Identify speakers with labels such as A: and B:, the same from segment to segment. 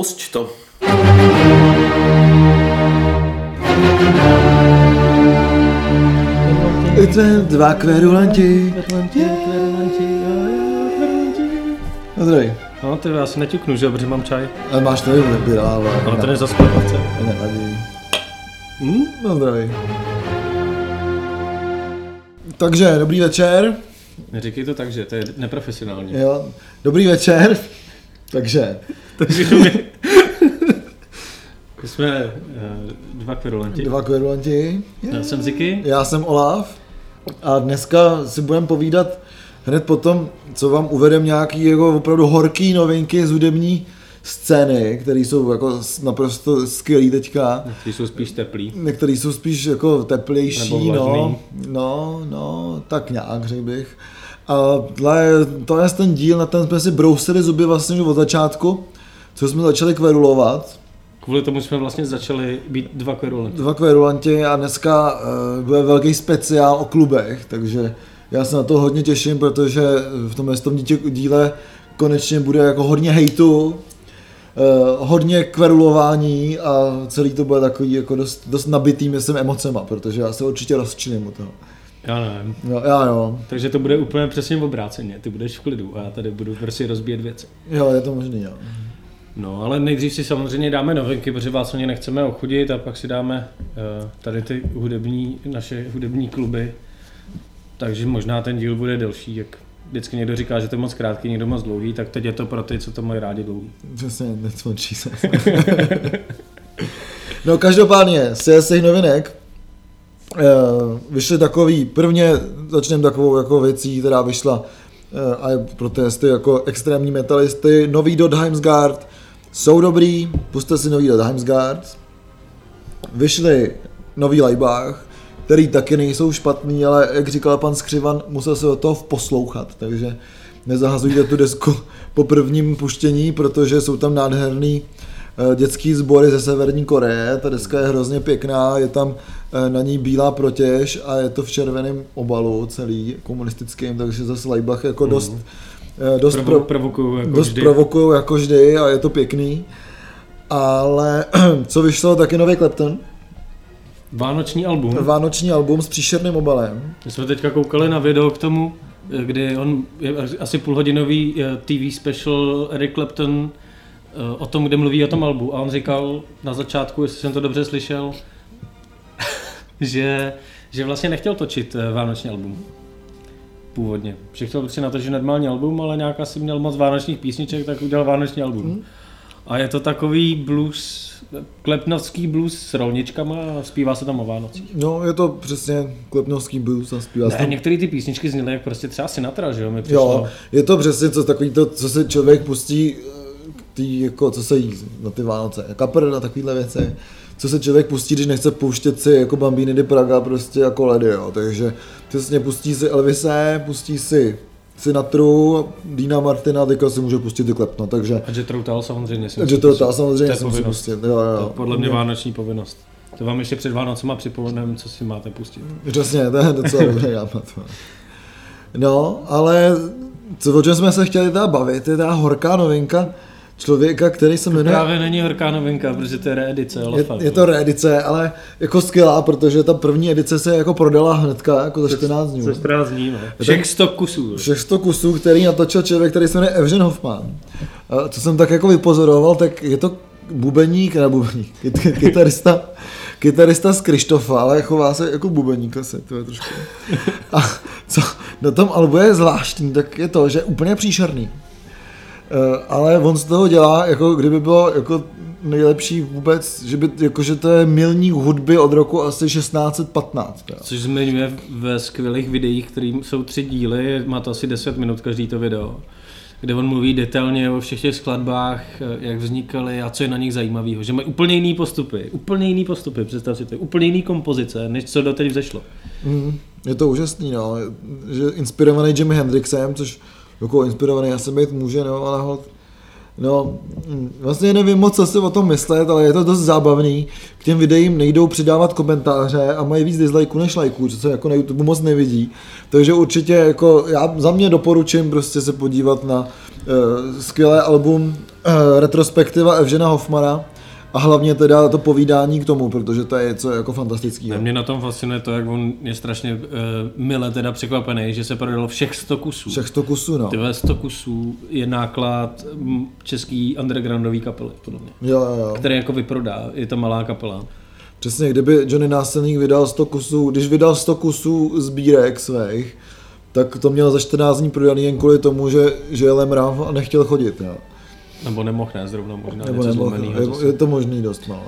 A: Pusť to.
B: Jsme dva kverulanti. No zdraví.
A: No, ty já si neťuknu, že jo, protože mám čaj.
B: Ale máš to nebírá, ale...
A: Ale to nezaspěvavce.
B: Nevadí.
A: Hm?
B: No zdraví. Takže, dobrý večer.
A: Neříkej to tak, že to je neprofesionální.
B: Jo, dobrý večer. Takže,
A: Takže my... my jsme uh, dva kverulanti.
B: dva kverulanti.
A: Já jsem Ziky.
B: Já jsem Olaf a dneska si budeme povídat hned potom, co vám uvedem nějaký jako opravdu horký novinky z hudební scény, které jsou jako naprosto skvělý teďka.
A: Ty jsou spíš teplý.
B: Některý jsou spíš jako teplejší,
A: Nebo
B: no, no, no, tak nějak, řekl bych. A to je ten díl, na ten jsme si brousili zuby vlastně už od začátku, co jsme začali kverulovat,
A: Kvůli tomu jsme vlastně začali být dva kverulanti.
B: dva kverulanti a dneska uh, bude velký speciál o klubech, takže já se na to hodně těším, protože v tomhle tom dítě- díle konečně bude jako hodně hejtu, uh, hodně kverulování a celý to bude takový jako dost, dost nabitý, myslím, emocema, protože já se určitě rozčiním u toho.
A: Já nevím.
B: Jo, já jo,
A: Takže to bude úplně přesně v obráceně. Ty budeš v klidu a já tady budu prostě rozbíjet věci.
B: jo, je to možný, jo.
A: No, ale nejdřív si samozřejmě dáme novinky, protože vás o ně nechceme ochudit a pak si dáme uh, tady ty hudební, naše hudební kluby. Takže možná ten díl bude delší, jak vždycky někdo říká, že to je moc krátký, někdo moc dlouhý, tak teď je to pro ty, co to mají rádi dlouhý.
B: Přesně, neskončí se. no každopádně, z těch novinek vyšly takový, prvně začneme takovou jako věcí, která vyšla eh, a je pro testy jako extrémní metalisty, nový Dot Heimsgard jsou dobrý, puste si nový Dot Heimsgard, vyšly nový Leibach, který taky nejsou špatný, ale jak říkal pan Skřivan, musel se do toho poslouchat, takže nezahazujte tu desku po prvním puštění, protože jsou tam nádherný eh, dětský sbory ze Severní Koreje, ta deska je hrozně pěkná, je tam eh, na ní bílá protěž a je to v červeném obalu celý komunistickým, takže zase Leibach jako dost, eh, dost,
A: Provo-
B: pro,
A: provokuju jako
B: dost
A: vždy.
B: provokují jako vždy a je to pěkný. Ale co vyšlo, tak je nový Clapton,
A: Vánoční album.
B: vánoční album s příšerným obalem.
A: My jsme teďka koukali na video k tomu, eh, kdy on je asi půlhodinový eh, TV special Eric Clapton eh, o tom, kde mluví o tom albu. A on říkal na začátku, jestli jsem to dobře slyšel, že, že vlastně nechtěl točit eh, vánoční album. Původně. Že chtěl prostě natočit normální album, ale nějak asi měl moc vánočních písniček, tak udělal vánoční album. A je to takový blues, klepnovský blues s rolničkama a zpívá se tam o Vánocích.
B: No, je to přesně klepnovský blues a zpívá se
A: Ne,
B: tam
A: některé ty písničky zněly jak prostě třeba Sinatra, že jo, mi přišlo.
B: Jo, je to přesně co, takový to, co se člověk pustí, eh, tý, jako, co se jí na ty Vánoce, kapr na takovýhle věci, co se člověk pustí, když nechce pouštět si jako Bambini de Praga prostě jako ledy, jo. takže přesně pustí si Elvise, pustí si Sinatru, Dina Martina, teďka si může pustit i Klepno, takže
A: A Jet Rotal samozřejmě si
B: ta samozřejmě
A: to je
B: si musí
A: povinnost.
B: pustit, jo, jo.
A: To je podle mě vánoční povinnost. To vám ještě před Vánocema připomeneme, co si máte pustit.
B: Přesně, to je docela dobrý nápad. No, ale co, o čem jsme se chtěli teda bavit, je ta horká novinka člověka, který se jmenuje...
A: Právě není horká novinka, protože to je reedice
B: Je,
A: Olafa.
B: je to reedice, ale jako skvělá, protože ta první edice se jako prodala hnedka, jako za 14 dní.
A: Ze 14 dní, no. Všech 100 kusů.
B: Všech 100 kusů, který natočil člověk, který se jmenuje Evžen Hoffman. A co jsem tak jako vypozoroval, tak je to bubeník, ne bubeník, kyt- kytarista, kytarista z Krištofa, ale chová se jako bubeník asi, to je trošku. A co na tom albu je zvláštní, tak je to, že je úplně příšerný. Eh, ale on z toho dělá, jako kdyby bylo jako nejlepší vůbec, že, by, jako, že to je milník hudby od roku asi 1615. jo.
A: Což zmiňuje ve skvělých videích, kterým jsou tři díly, má to asi 10 minut každý to video, kde on mluví detailně o všech těch skladbách, eh, jak vznikaly a co je na nich zajímavého. Že mají úplně jiný postupy, úplně jiný postupy, představ si to, úplně jiný kompozice, než co doteď vzešlo.
B: Mm, je to úžasný, no, že inspirovaný Jimi Hendrixem, což jako inspirovaný asi být může, no, ale hod, No, hm, vlastně nevím moc, co si o tom myslet, ale je to dost zábavný. K těm videím nejdou přidávat komentáře a mají víc dislikeů než lajků, co se jako na YouTube moc nevidí. Takže určitě jako já za mě doporučím prostě se podívat na uh, skvělé album uh, retrospektiva Evžena Hoffmana, a hlavně teda to povídání k tomu, protože to je něco jako fantastický.
A: Mě na tom fascinuje to, jak on je strašně uh, mile teda překvapený, že se prodalo všech 100 kusů.
B: Všech 100 kusů, no.
A: Tyhle 100 kusů je náklad český undergroundový kapely, podle mě.
B: Jo, jo, jo.
A: Který jako vyprodá, je to malá kapela.
B: Přesně, kdyby Johnny Násilník vydal 100 kusů, když vydal 100 kusů sbírek svých, tak to měl za 14 dní prodaný jen kvůli tomu, že, že je lemrav a nechtěl chodit. Jo.
A: Nebo nemohl, ne, zrovna možná
B: Nebo
A: něco
B: nemohl,
A: zlomenýho.
B: je, je to možný dost malo.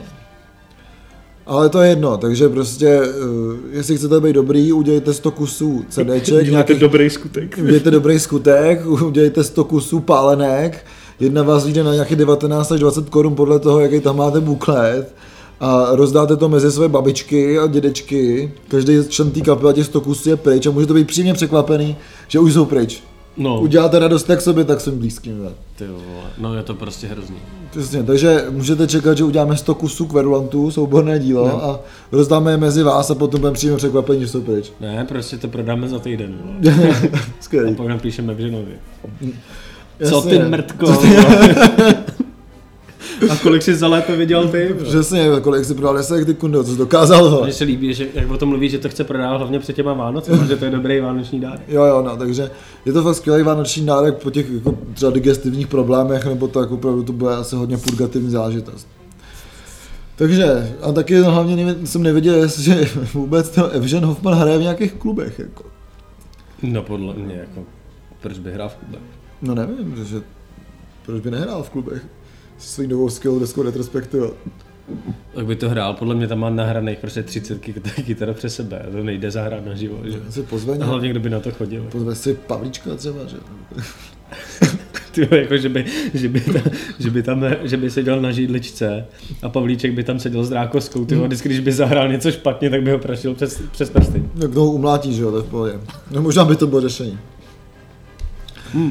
B: Ale to je jedno, takže prostě, uh, jestli chcete být dobrý, udělejte 100 kusů CDček, nějakých,
A: dobrý skutek.
B: udělejte dobrý skutek, udělejte 100 kusů pálenek, jedna vás vyjde na nějaký 19 až 20 korun podle toho, jaký tam máte buklet a rozdáte to mezi své babičky a dědečky, každý člen té kapely těch 100 kusů je pryč a můžete být příjemně překvapený, že už jsou pryč.
A: No,
B: Uděláte radost jak sobě, tak svým blízkým. Ne?
A: ty vole. no je to prostě hrozný.
B: Přesně, takže můžete čekat, že uděláme 100 kusů kverulantů, souborné dílo
A: No.
B: a rozdáme je mezi vás a potom budeme příjemně překvapení, že jsou pryč.
A: Ne, prostě to prodáme za týden. vole. A
B: Skvělý.
A: pak napíšeme Břinovi.
B: Jasně.
A: Co ty mrtko? vole? A kolik jsi za lépe viděl ty?
B: Přesně, kolik si prodal desek, ty kundo, co jsi dokázal. vole.
A: Mně se líbí, že jak o tom mluví, že to chce prodávat hlavně před těma Vánocema, že to je dobrý vánoční dárek.
B: Jo, jo, no, takže je to fakt skvělý vánoční dárek po těch jako, třeba digestivních problémech, nebo to jako opravdu to bude asi hodně purgativní záležitost. Takže, a taky hlavně nevě- jsem nevěděl, jestli, že vůbec ten Evžen Hoffman hraje v nějakých klubech, jako.
A: No podle mě, jako, proč by hrál v klube?
B: No nevím, že proč by nehrál v klubech svou novou skvělou deskou retrospektiva.
A: Tak by to hrál, podle mě tam má nahraných prostě 30 kyt- kytar přes sebe, to nejde zahrát na živo, že?
B: Si pozve,
A: A
B: ně-
A: hlavně kdo by na to chodil.
B: pozve si Pavlíčka třeba, že?
A: Ty, jako, že, by, že, by tam, že, by tam, že by seděl na židličce a Pavlíček by tam seděl s drákoskou. Ty, vždycky, když by zahrál něco špatně, tak by ho prašil přes, přes prsty.
B: Jak toho umlátí, že jo, to je v pohodě. No možná by to bylo řešení.
A: Uh,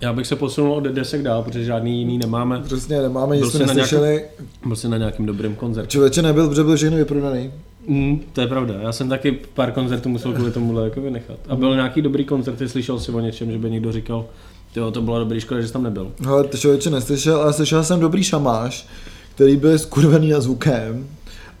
A: já bych se posunul od desek dál, protože žádný jiný nemáme.
B: Přesně, nemáme, nic jsme neslyšeli.
A: Byl jsem na nějakým dobrým koncertu.
B: Člověče nebyl, protože byl všechno vyprodaný.
A: Mm, to je pravda, já jsem taky pár koncertů musel kvůli tomuhle jako vynechat. A byl nějaký dobrý koncert, ty slyšel si o něčem, že by někdo říkal, jo, to bylo dobrý, škoda, že jsi tam nebyl.
B: Ty člověče neslyšel, ale slyšel jsem dobrý šamáš, který byl skurvený na zvukem.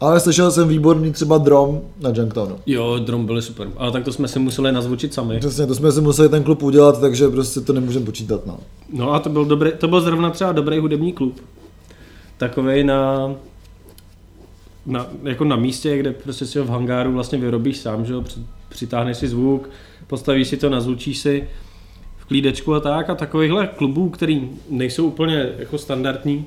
B: Ale slyšel jsem výborný třeba drom na Junktownu.
A: Jo, drum byly super, ale tak to jsme si museli nazvučit sami.
B: Přesně, to jsme si museli ten klub udělat, takže prostě to nemůžeme počítat. No.
A: No a to byl, dobrý, to byl zrovna třeba dobrý hudební klub. Takovej na, na, jako na místě, kde prostě si ho v hangáru vlastně vyrobíš sám, že jo, při- přitáhneš si zvuk, postavíš si to, nazvučíš si v klídečku a tak a takovýchhle klubů, který nejsou úplně jako standardní,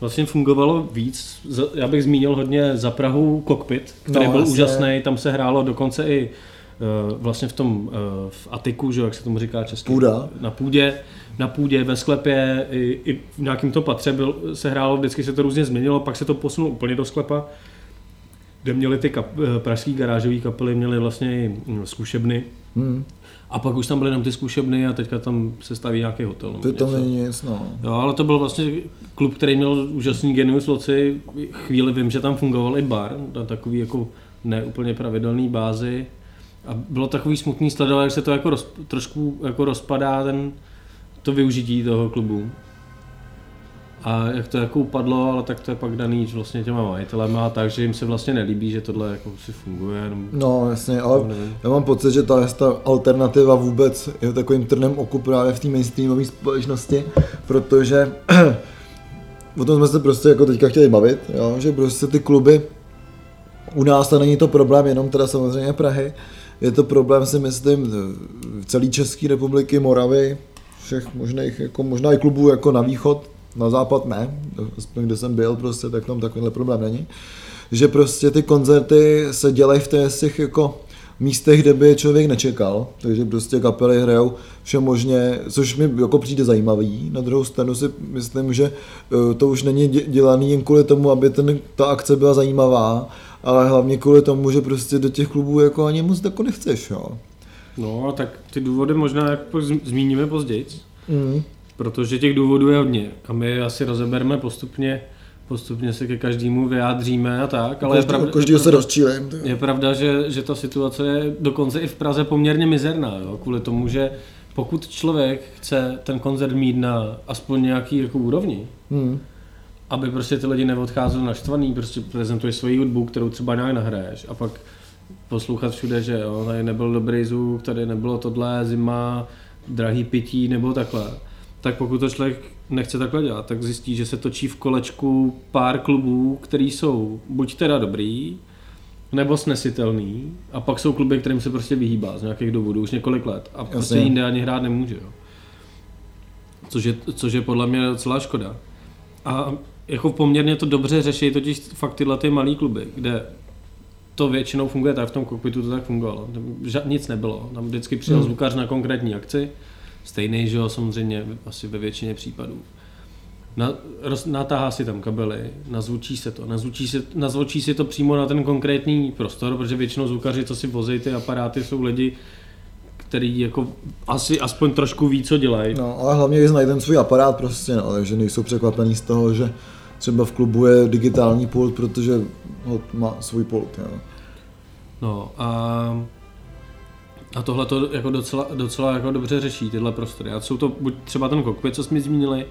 A: vlastně fungovalo víc. Já bych zmínil hodně za Prahu Cockpit, který
B: No,
A: byl úžasný, tam se hrálo dokonce i eh, vlastně v tom eh, v Atiku, že jak se tomu říká česky.
B: Půda.
A: Na půdě, na půdě, ve sklepě, i, i v nějakém to patře byl, se hrálo, vždycky se to různě změnilo, pak se to posunulo úplně do sklepa, kde měli ty kap, eh, pražský garážové kapely, měli vlastně i mm, zkušebny.
B: Hmm.
A: A pak už tam byly jenom ty zkušebny a teďka tam se staví nějaký hotel. nebo
B: To tam není nic, no.
A: Jo, ale to byl vlastně klub, který měl úžasný genius loci. Chvíli vím, že tam fungoval i bar na takový jako neúplně pravidelný bázi. A bylo takový smutný sledovat, jak se to jako roz, trošku jako rozpadá ten, to využití toho klubu. A jak to jako upadlo, ale tak to je pak daný vlastně těma majitelema, takže jim se vlastně nelíbí, že tohle jako si funguje. Jenom,
B: No, jasně, ale já mám pocit, že ta, ta alternativa vůbec je takovým trnem oku právě v té mainstreamové společnosti, protože o tom jsme se prostě jako teďka chtěli bavit, jo? že prostě ty kluby u nás to není to problém jenom teda samozřejmě Prahy, je to problém si myslím celé České republiky, Moravy, všech možných, jako možná i klubů jako na východ, na západ ne, aspoň kde jsem byl prostě, tak tam takovýhle problém není. Že prostě ty koncerty se dělají v těch jako místech, kde by člověk nečekal, takže prostě kapely hrajou vše možně, což mi jako přijde zajímavý. Na druhou stranu si myslím, že eh, to už není dě- dělaný jen kvůli tomu, aby ten, ta akce byla zajímavá, ale hlavně kvůli tomu, že prostě do těch klubů jako ani moc jako nechceš, jo.
A: No tak ty důvody možná jako zmíníme později.
B: Mm.
A: Protože těch důvodů je hodně a my asi rozebereme postupně, postupně se ke každému vyjádříme a tak, ale
B: Každý,
A: je pravda,
B: každýho se rozčílím.
A: je pravda, že, že ta situace je dokonce i v Praze poměrně mizerná, jo? kvůli tomu, že pokud člověk chce ten koncert mít na aspoň nějaký jako úrovni,
B: Hmm.
A: aby prostě ty lidi neodcházeli naštvaný, prostě prezentuješ svoji hudbu, kterou třeba nějak nahraješ a pak poslouchat všude, že jo, tady nebyl dobrý zvuk, tady nebylo tohle, zima, drahý pití nebo takhle. Tak pokud to člověk nechce takhle dělat, tak zjistí, že se točí v kolečku pár klubů, který jsou buď teda dobrý, nebo snesitelný, a pak jsou kluby, kterým se prostě vyhýbá z nějakých důvodů už několik let a prostě
B: Jasně.
A: jinde ani hrát nemůže. Jo. Což, je, což je podle mě docela škoda. A jako poměrně to dobře řeší totiž fakt tyhle ty malý kluby, kde to většinou funguje tak, v tom kokpitu to tak fungovalo. Tam nic nebylo. Tam vždycky přijel
B: Hmm.
A: zvukař na konkrétní akci, stejný, že jo, samozřejmě asi ve většině případů. Na, roz, natáhá si tam kabely, nazvučí se to, nazvučí, se, nazvučí si to přímo na ten konkrétní prostor, protože většinou zvukaři, co si vozí ty aparáty, jsou lidi, který jako asi aspoň trošku ví, co dělají.
B: No, ale hlavně vyznají ten svůj aparát prostě, no, takže nejsou překvapený z toho, že třeba v klubu je digitální pult, protože ho má svůj pult. Jo.
A: No a, a tohle to jako docela, docela jako dobře řeší tyhle prostory. A jsou to buď třeba ten kokpit, co jsme zmínili,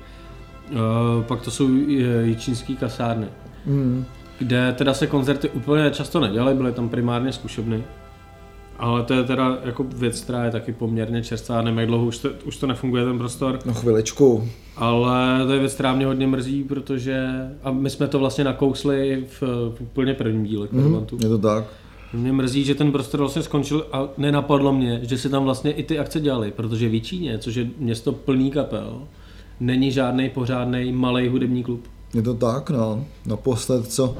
A: uh, pak to jsou i- i čínský kasárny,
B: Mm.
A: kde teda se koncerty úplně často nedělaly, byly tam primárně zkušebny. Ale to je teda jako věc, která je taky poměrně čerstvá, nevím jak dlouho už to, už to nefunguje ten prostor,
B: No chviličku.
A: ale to je věc, která mě hodně mrzí, protože a my jsme to vlastně nakousli v, v úplně prvním díle
B: Mm. Je to tak.
A: Mě mrzí, že ten prostor vlastně skončil a nenapadlo mě, že se tam vlastně i ty akce dělaly, protože v Číně, což je město plný kapel, není žádný pořádný malý hudební klub.
B: Je to tak, no. Naposled, co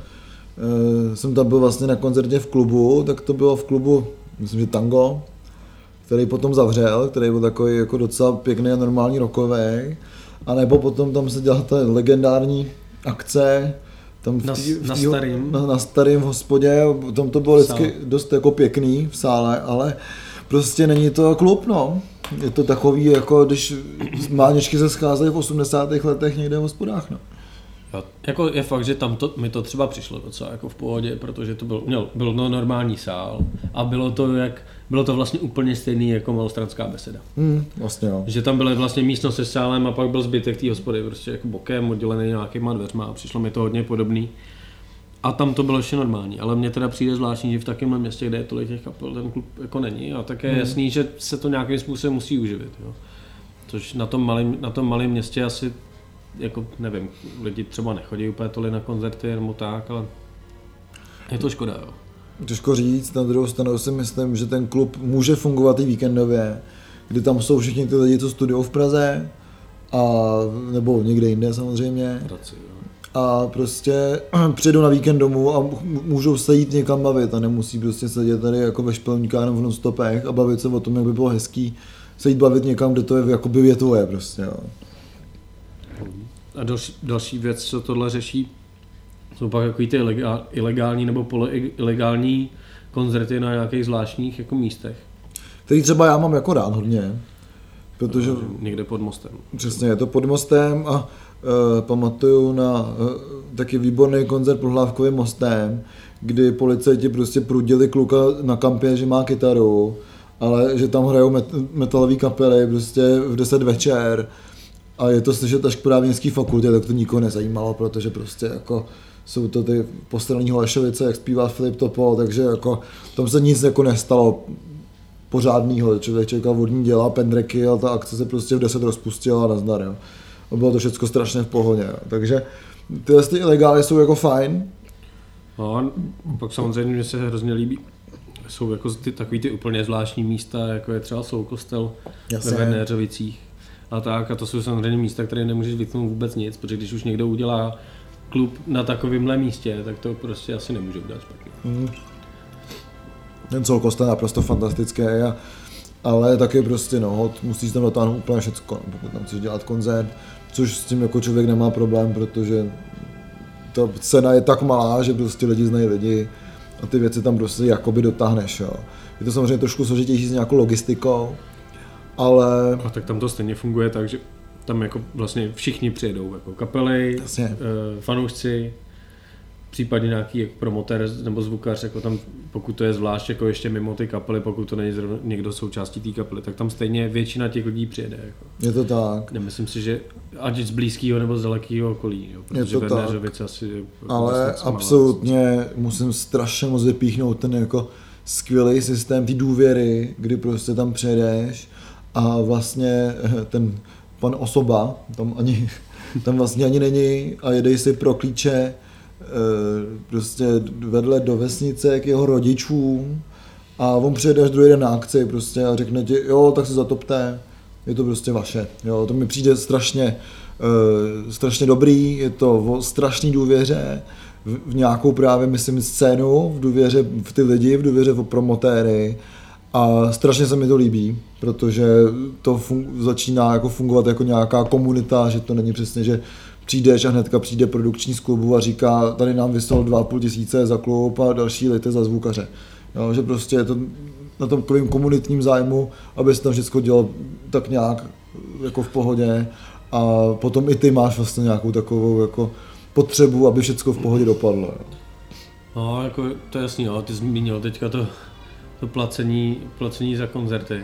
B: e, jsem tam byl vlastně na koncertě v klubu, tak to bylo v klubu, myslím, že Tango, který potom zavřel, který byl takový jako docela pěkný a normální rokový. A nebo potom tam se dělala ta legendární akce, tam v
A: Na-
B: tý, v
A: na starým?
B: Na, na starým hospodě, tam to bylo
A: V
B: vždycky dost jako pěkný v sále, ale prostě není to klub, no. Je to takový, jako když máněčky se scházejí v 80. letech někde v hospodách, no.
A: Jo. Jako je fakt, že tam to, mi to třeba přišlo docela jako v pohodě, protože to byl, měl, byl no normální sál a bylo to, jak, bylo to vlastně úplně stejný jako malostranská beseda.
B: Hmm, vlastně jo.
A: Že tam byly vlastně místnost se sálem a pak byl zbytek té hospody, prostě jako bokem, oddělený nějakýma dveřma a přišlo mi to hodně podobný. A tam to bylo ještě normální, ale mně teda přijde zvláštní, že v takovémhle městě, kde je tolik těch kapel, ten klub jako není a tak je
B: Hmm.
A: jasný, že se to nějakým způsobem musí uživit. Jo. Což na tom malém, na tom malém městě asi, jako nevím, lidi třeba nechodí úplně tolik na koncerty nebo tak, ale je to škoda, jo.
B: Těžko říct, na druhou stranu si myslím, že ten klub může fungovat i víkendově, kdy tam jsou všichni ty lidi, co studují v Praze, a, nebo někde jinde samozřejmě.
A: Praci.
B: A prostě přijdou na víkend domů a můžou se jít někam bavit a nemusí prostě sedět tady jako ve špelníkách nebo v nonstopech a bavit se o tom, jak by bylo hezký se jít bavit někam, kde to je jakoby větové prostě. Jo.
A: A další, další věc, co tohle řeší, jsou pak takový ty ilegál, ilegální nebo poloilegální koncerty na nějakých zvláštních jako místech.
B: Který třeba já mám jako rád hodně, protože
A: Někde pod mostem.
B: Přesně, je to pod mostem a e, pamatuju na e, taky výborný koncert pod Hlávkovým mostem, kdy policajti prostě prudili kluka na kampě, že má kytaru, ale že tam hrajou met, metalové kapely prostě v 10 večer a je to slyšet až k právnické fakultě, tak to nikoho nezajímalo, protože prostě jako jsou to ty postraný Holešovice, jak zpívá Filip Topol, takže jako tam se nic jako nestalo pořádného. Člověk čekal vodní děla, pendreky a ta akce se prostě v 10 rozpustila a nazdar. Jo. A bylo to všechno strašně v pohodě. Jo. Takže tyhle ty ilegály jsou jako fajn.
A: No pak samozřejmě mě se hrozně líbí. Jsou jako ty, takový ty úplně zvláštní místa, jako je třeba Soukostel
B: Jasně.
A: ve Vednéřovicích a tak. A to jsou samozřejmě místa, které nemůžeš vytknout vůbec nic, protože když už někdo udělá klub na takovémhle místě, tak to prostě asi nemůže udělat špatně.
B: Mm. Ten Soul Costa je naprosto fantastický, a, ale taky prostě no, musíš tam dotáhnout úplně všecko, no, pokud tam chceš dělat koncert, což s tím jako člověk nemá problém, protože ta cena je tak malá, že prostě lidi znají lidi a ty věci tam prostě jakoby dotáhneš. Jo. Je to samozřejmě trošku složitější s nějakou logistikou, ale
A: A tak tam to stejně funguje tak, že tam jako vlastně všichni přijedou, jako kapely,
B: Jasně.
A: eh, fanoušci, případně nějaký jako promotér nebo zvukař, jako tam, pokud to je zvlášť jako ještě mimo ty kapely, pokud to není zrovna někdo součástí té kapely, tak tam stejně většina těch lidí přijede. Jako.
B: Je to tak.
A: Nemyslím si, že ať z blízkého nebo z dalekého okolí, jo, protože
B: to tak.
A: Asi jako
B: Ale
A: vlastně co malá
B: absolutně musím strašně moc vypíchnout ten jako skvělý systém té důvěry, kdy prostě tam přijedeš a vlastně eh, ten pan osoba tam ani, tam vlastně ani není a jedej si pro klíče eh, prostě vedle do vesnice k jeho rodičům a on přijede až druhý den na akci prostě a řekne ti, jo, tak se zatopte, je to prostě vaše. Jo, to mi přijde strašně, uh, strašně dobrý, je to o strašný důvěře, v nějakou právě, myslím, scénu, v důvěře v ty lidi, v důvěře v promotéry a strašně se mi to líbí, protože to fun- začíná jako fungovat jako nějaká komunita, že to není přesně, že přijdeš a hnedka přijde produkční z klubu a říká, tady nám vysel 2,5 tisíce za klub a další lety za zvukaře. Jo, že prostě je to na tom takovým komunitním zájmu, aby se tam všechno dělal tak nějak jako v pohodě a potom i ty máš vlastně nějakou takovou jako potřebu, aby všechno v pohodě dopadlo. Jo.
A: No, jako to je jasný, jo. ty zmínil teďka to, to placení, placení za koncerty.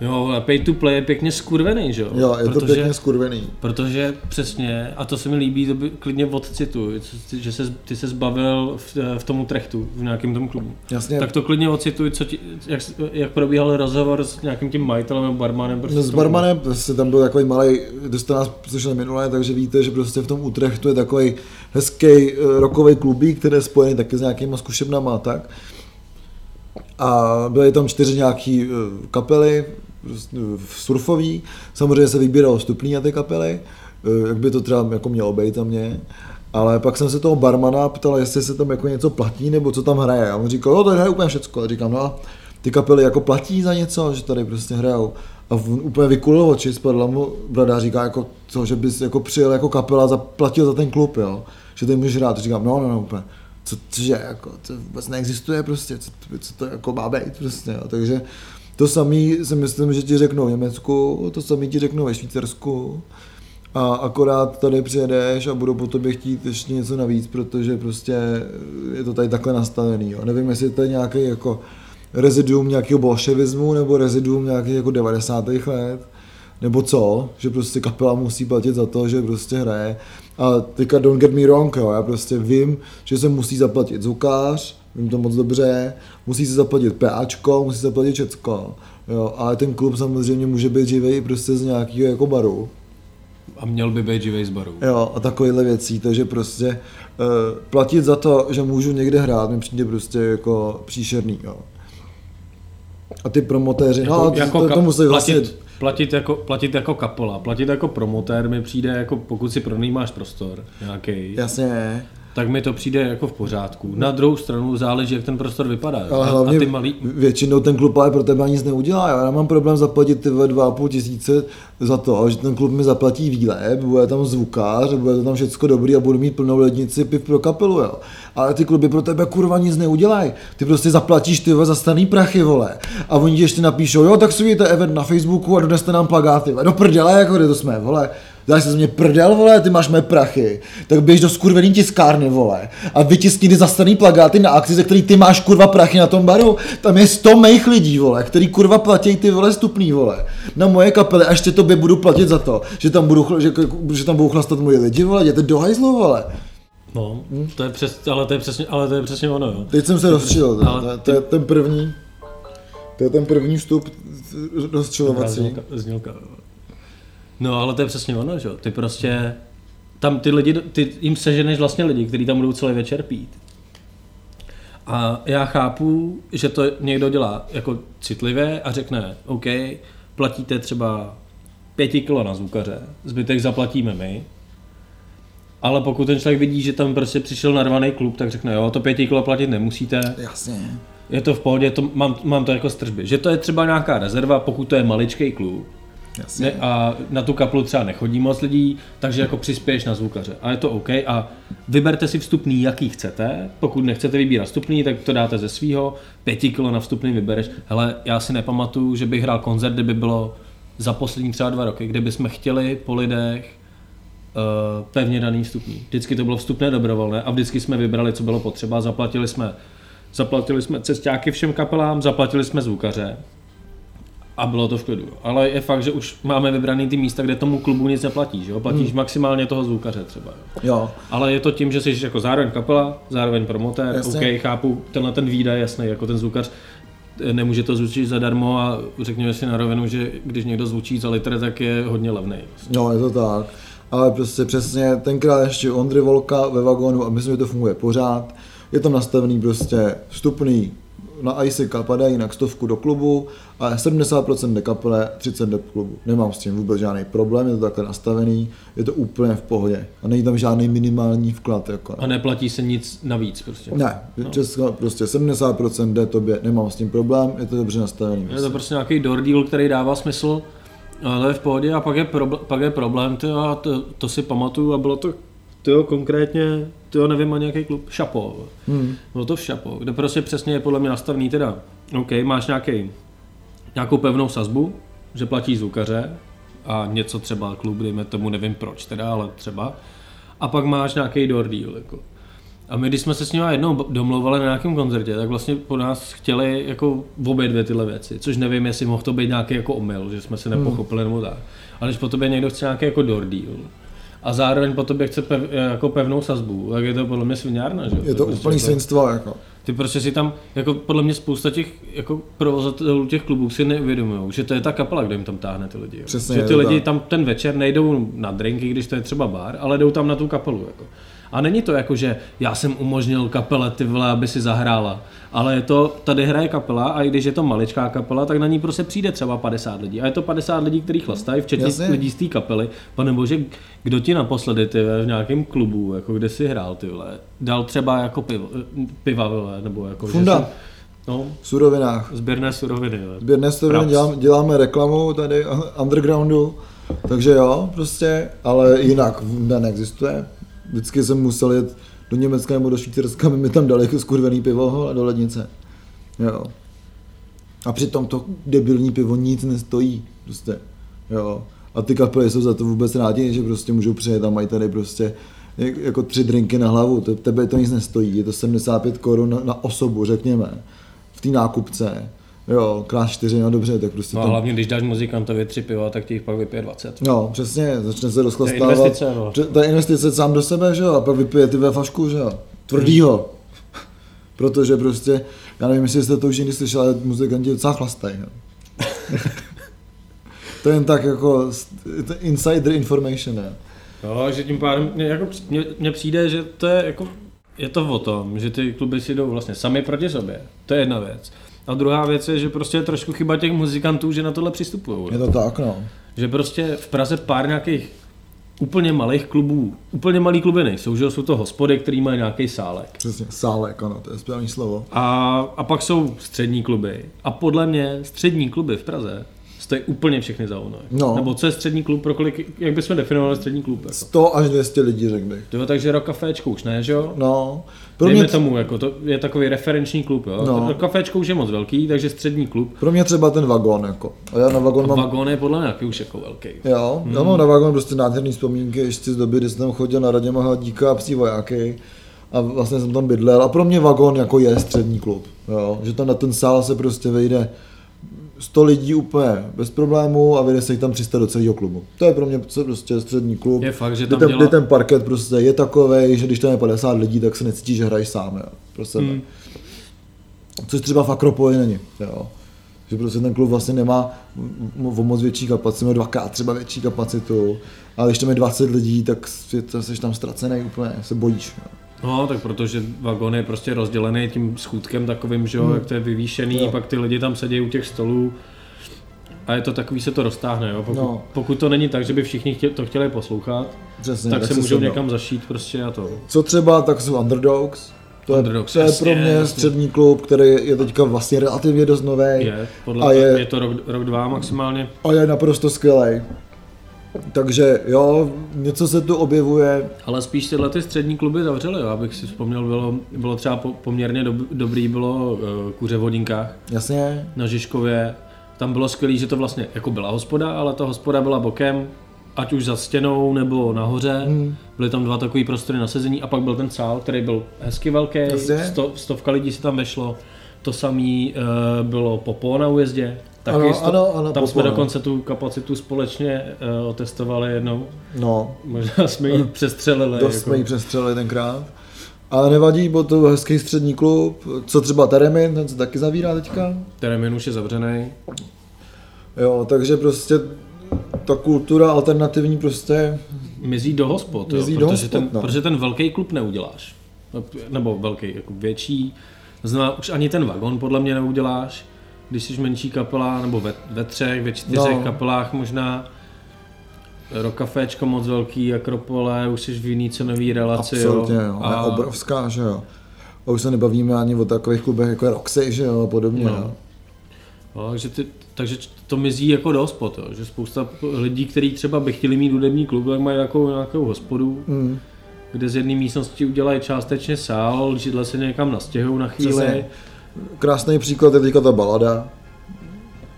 A: Jo, ale pay to play je pěkně skurvený, že jo?
B: Jo, je to
A: protože,
B: pěkně skurvený.
A: Protože přesně, a to se mi líbí, to by klidně odcituji, že se, ty se zbavil v, v tom Utrechtu, v nějakém tom klubu.
B: Jasně.
A: Tak to klidně ocituj, co ti, jak, jak probíhal rozhovor s nějakým tím majitelem nebo barmanem. Prostě
B: No, s barmanem prostě tam byl takový malý, kdo jste nás slyšeli minule, takže víte, že prostě v tom Utrechtu je takový hezký rokový klubík, který je spojený taky s nějakýma zkušebnama a tak. A byly tam čtyři nějaký eh, kapely, prostě, eh, surfový, samozřejmě se vybíralo vstupný na ty kapely, eh, jak by to třeba jako mělo být tam mě. Ale pak jsem se toho barmana ptal, jestli se tam jako něco platí, nebo co tam hraje. A on říkal, no to hraje úplně všecko. A říkám, no a ty kapely jako platí za něco, že tady prostě hrajou. A on úplně vykulil oči, spadla mu brada a říká, jako, co, že bys jako přijel jako kapela, zaplatil za ten klub, jo. Že ty můžeš hrát. Říkám, no, no, no, úplně. Co, cože, jako, to vůbec neexistuje prostě, co, co to jako má být prostě, jo. Takže to samý si myslím, že ti řeknou v Německu, to samý ti řeknou ve Švýcarsku. A akorát tady přijedeš a budou po tobě chtít ještě něco navíc, protože prostě je to tady takhle nastavený. Jo. Nevím, jestli to je nějaký jako reziduum nějakého bolševismu nebo reziduum nějakých jako 90. let, nebo co, že prostě kapela musí platit za to, že prostě hraje. A teďka don't get me wrong, jo, já prostě vím, že se musí zaplatit zvukář, vím to moc dobře, musí se zaplatit PAčko, musí se zaplatit všecko, jo, ale ten klub samozřejmě může být živý prostě z nějakého jako baru,
A: A měl by být živej z baru.
B: Jo, a takovýhle věcí, takže prostě uh, platit za to, že můžu někde hrát, mi přijde prostě jako příšerný, jo. A ty promotéři, no, to, to,
A: ka-
B: to musí vlastně,
A: platit, jako, platit jako kapola, platit jako promotér mi přijde jako pokud si pronajímáš prostor nějaký,
B: jasně,
A: tak mi to přijde jako v pořádku. Na druhou stranu záleží, jak ten prostor vypadá.
B: ale
A: a,
B: hlavně
A: a ty malý,
B: většinou ten klub ale pro tebe nic neudělá, já mám problém zaplatit ty vole 2,5 tisíce za to, že ten klub mi zaplatí výlet, bude tam zvukář, bude to tam všechno dobrý a budu mít plnou lednici piv pro kapelu, jo. Ale ty kluby pro tebe kurva nic neudělají. Ty prostě zaplatíš ty za staný prachy, vole. A oni ti ještě napíšou, jo, tak si event na Facebooku a doneste nám plagáty. Do prdele, jako kde to jsme, vole. Dáš se z mě prdel, vole, ty máš mé prachy, tak běž do skurvený tiskárny, vole, a vytiskni ty zastaný plagáty na akci, ze který ty máš kurva prachy na tom baru. Tam je 100 mých lidí, vole, který kurva platí ty vole stupný, vole, na moje kapely a ještě tobě budu platit za to, že tam, budu, že, že tam budou chlastat moje lidi, vole, jděte do hajzlu, vole.
A: no, to je přes, ale, to je přesně, ale to je přesně ono, jo.
B: Teď jsem se rozčil, to,
A: Ale
B: to, to, je ten první, to je ten první vstup rozčilovací.
A: Znělka, znělka. No, ale to je přesně ono, že jo. Ty prostě, tam ty lidi, ty jim seženeš vlastně lidi, kteří tam budou celý večer pít. A já chápu, že to někdo dělá jako citlivě a řekne, OK, platíte třeba pěti kilo na zvukaře, zbytek zaplatíme my, ale pokud ten člověk vidí, že tam prostě přišel narvaný klub, tak řekne, jo, to pěti kilo platit nemusíte,
B: Jasně.
A: je to v pohodě, to, mám, mám to jako z tržby. Že to je třeba nějaká rezerva, pokud to je maličký klub,
B: Jasně.
A: ne, a na tu kapelu třeba nechodí moc lidí, takže jako přispěješ na zvukaře. A je to OK. A vyberte si vstupný, jaký chcete. Pokud nechcete vybírat vstupný, tak to dáte ze svého. Pěti kilo na vstupný vybereš. Hele, já si nepamatuju, že bych hrál koncert, kde by bylo za poslední třeba dva roky, kde bychom chtěli po lidech uh, pevně daný vstupní. Vždycky to bylo vstupné dobrovolné a vždycky jsme vybrali, co bylo potřeba. Zaplatili jsme, zaplatili jsme cestáky všem kapelám, zaplatili jsme zvukaře a bylo to v klidu. Ale je fakt, že už máme vybraný ty místa, kde tomu klubu nic neplatí, že jo? Platíš hmm. maximálně toho zvukaře třeba. Jo.
B: Jo,
A: Ale je to tím, že jsi jako zároveň kapela, zároveň promotér,
B: Jasně.
A: OK, chápu, tenhle ten výdaj, jasný, jako ten zvukař eh, nemůže to zvučit zadarmo a řekněme si na rovinu, že když někdo zvučí za litr, tak je hodně levný.
B: no je to tak. Ale prostě přesně tenkrát ještě Ondry Volka ve vagónu a myslím, že to funguje pořád. Je tam nastavený prostě vstupný na ISIK padají na stovku do klubu a 70% jde kapele, 30 jde klubu. Nemám s tím vůbec žádný problém, je to takhle nastavený, je to úplně v pohodě. A není tam žádný minimální vklad. Jako,
A: A neplatí se nic navíc prostě.
B: ne, no. Česko, prostě 70% jde tobě, nemám s tím problém, je to dobře nastavený.
A: Je to prostě nějaký door deal, který dává smysl, ale je v pohodě a pak je, probl- pak je problém, ty a to, to, si pamatuju a bylo to tyjo, konkrétně, tyjo, nevím, a nějaký klub, Šapo.
B: Hmm.
A: Bylo to v Šapo, kde prostě přesně je podle mě nastavený teda, OK, máš nějaký, nějakou pevnou sazbu, že platí zvukaře a něco třeba klub, dejme tomu, nevím proč teda, ale třeba. A pak máš nějaký door deal, jako. A my, když jsme se s nimi jednou domlouvali na nějakém koncertě, tak vlastně po nás chtěli jako obě dvě tyhle věci, což nevím, jestli mohl to být nějaký jako omyl, že jsme se nepochopili nebo tak. Ale když po tobě někdo chce nějaký jako door deal, a zároveň po tobě chce pev, jako pevnou sazbu, tak je to podle mě sviňárna, že?
B: Je to
A: prostě
B: úplný
A: jako-
B: svinstvo, jako.
A: ty prostě si tam, jako podle mě spousta těch jako provozatelů těch klubů si neuvědomují, že to je ta kapela, kdo jim tam táhne ty lidi.
B: Přesně,
A: že ty
B: to
A: lidi
B: tak.
A: tam ten večer nejdou na drinky, když to je třeba bar, ale jdou tam na tu kapelu. Jako. A není to jako, že já jsem umožnil kapele ty vole, aby si zahrála, ale je to, tady hraje kapela a i když je to maličká kapela, tak na ní prostě přijde třeba 50 lidí. A je to 50 lidí, kteří chlastají, včetně
B: Jasně.
A: lidí z té kapely. Pane bože, kdo ti naposledy ty v nějakém klubu, jako kde si hrál ty vole, dal třeba jako pivo, piva vole, nebo jako... že
B: Funda.
A: si- No,
B: V surovinách.
A: sběrné suroviny. vole.
B: Sběrné suroviny dělám, děláme reklamu tady undergroundu, takže jo, prostě, ale jinak neexistuje. Vždycky jsem musel jet do Německa nebo do Švýcarska, aby mi tam dali jako skurvený pivo a do lednice. Jo. A přitom to debilní pivo nic nestojí, prostě. Jo. A ty kapely jsou za to vůbec rádi, že prostě můžou přijet a mají tady prostě jak- jako tři drinky na hlavu, tebe to nic nestojí, je to 75 korun na, na osobu, řekněme, v té nákupce, jo, krát čtyři, no dobře, tak prostě
A: No a
B: tam,
A: hlavně, když dáš muzikantovi tři piva, tak ti jich pak vypije 20.
B: No, přesně, začne se
A: To je
B: rozchlastávat.
A: investice, no.
B: Že- To je investice sám do sebe, že jo, a pak vypije ty ve fašku, že jo, tvrdýho. Protože prostě, já nevím, jestli jste to už někdy slyšeli, ale muzikanti docela chlastají, jo. to je jen tak jako insider information, jo.
A: Jo, že tím pádem, mně, jako, mně přijde, že to je jako, je to o tom, že ty kluby si jdou vlastně sami proti sobě. To je jedna věc. A druhá věc je, že prostě je trošku chyba těch muzikantů, že na tohle přistupují.
B: Je to tak, no.
A: Že prostě v Praze pár nějakých úplně malých klubů, úplně malý kluby nejsou, že jsou to hospody, který mají nějaký sálek.
B: Přesně, sálek, ano, to je správný slovo.
A: A, a pak jsou střední kluby. A podle mě střední kluby v Praze stojí úplně všechny za ono.
B: No.
A: Nebo co je střední klub, pro kolik, jak bychom definovali střední klub? Jako?
B: 100 až 200 lidí, řekl bych.
A: Jo, takže Rock Caféčko už ne, že jo?
B: No, pro
A: Dejme
B: mě,
A: tomu, jako to je takový referenční klub, jo?
B: No.
A: Kaféčko už je moc velký, takže střední klub.
B: pro mě třeba ten vagón, jako. A já na vagón mám
A: Vagón je podle mě taky už jako velký.
B: Jo, hmm. já mám na vagón prostě nádherný vzpomínky ještě z doby, kdy jsem tam chodil na Raděma Hladíka a psí vojáky a vlastně jsem tam bydlel a pro mě vagón jako je střední klub, jo, že tam na ten sál se prostě vejde 100 lidí úplně bez problémů a vyjde se jich tam 300 do celého klubu. To je pro mě prostě střední klub.
A: Je fakt, že
B: Kdy
A: tam
B: ten, kdy ten parket prostě je takový, že když tam je 50 lidí, tak se necítíš, že hraješ sám, jo, pro sebe.
A: Hmm.
B: Což třeba v Akropoli není, jo. Že prostě ten klub vlastně nemá o moc větší kapacitu, má dvakrát třeba větší kapacitu, ale když tam je 20 lidí, tak jsi tam ztracený úplně, se bojíš. Jo.
A: No, tak protože vagón je prostě rozdělený tím schůdkem takovým, že jo,
B: Hmm.
A: jak to je vyvýšený,
B: Jo.
A: pak ty lidi tam sedí u těch stolů a je to takový, se to roztáhne, jo. Pokud,
B: No.
A: pokud to není tak, že by všichni chtěli, to chtěli poslouchat,
B: Přesně,
A: tak se
B: se
A: můžou někam zašít prostě a to.
B: Co třeba, tak jsou Underdogs. To je,
A: Underdogs,
B: to je
A: jasně,
B: pro mě
A: jasně.
B: střední klub, který je teďka vlastně relativně dost nový
A: Je, podle
B: A
A: je-
B: je
A: to rok, rok, dva maximálně.
B: a je naprosto skvělý. Takže jo, něco se tu objevuje,
A: Ale spíš tyhle ty střední kluby zavřely, jo. abych si vzpomněl, bylo, bylo třeba po, poměrně dob, dobrý, bylo uh, kuře v hodinkách
B: jasně,
A: na Žižkově, tam bylo skvělé, že to vlastně jako byla hospoda, ale ta hospoda byla bokem, ať už za stěnou nebo nahoře. Hmm. Byly tam dva takové prostory na sezení a pak byl ten sál, který byl hezky velký, sto, stovka lidí si tam vešlo. To samé uh, bylo Popo na újezdě. Taky
B: Ano,
A: sto,
B: ano, ano,
A: tam jsme
B: no.
A: dokonce tu kapacitu společně uh, otestovali jednou.
B: No,
A: Možná jsme ji přestřelili.
B: dost jsme ji přestřelili tenkrát. Ale nevadí, byl to hezký střední klub. Co třeba Teremin, ten se taky zavírá teďka.
A: Termin už je zavřený.
B: Jo, takže prostě ta kultura alternativní prostě,
A: Mizí do hospod, jo,
B: Mizí do
A: protože,
B: hospod,
A: ten,
B: no.
A: protože ten velký klub neuděláš. Nebo velký, jako větší. Znamená, už ani ten vagon podle mě neuděláš, když jsi menší kapela, nebo ve, ve třech, ve čtyřech
B: No.
A: kapelách možná. Rokaféčko moc velký, Akropole, už jsi v jiný cenový relaci.
B: absolutně,
A: jo.
B: jo, a... obrovská, že jo. A už se nebavíme ani o takových klubech jako je Roxy, že jo, a podobně.
A: No.
B: No.
A: No, takže, ty, takže to mizí jako do hospod, jo. že spousta lidí, kteří třeba by chtěli mít hudební klub, tak mají takovou nějakou hospodu,
B: Mm.
A: kde z jedné místnosti udělají částečně sál, židle se někam nastěhují na chvíli.
B: Přesně. Krásný příklad je teďka ta balada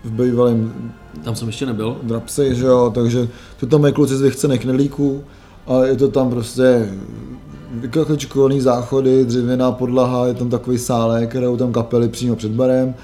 B: v bývalém
A: Tam jsem ještě nebyl.
B: Drapsy, že jo, takže to tam mají kluci z vychcených knedlíků a je to tam prostě vykakličkovaný záchody, dřevěná podlaha, je tam takový sálek, hrajou tam kapely přímo před barem.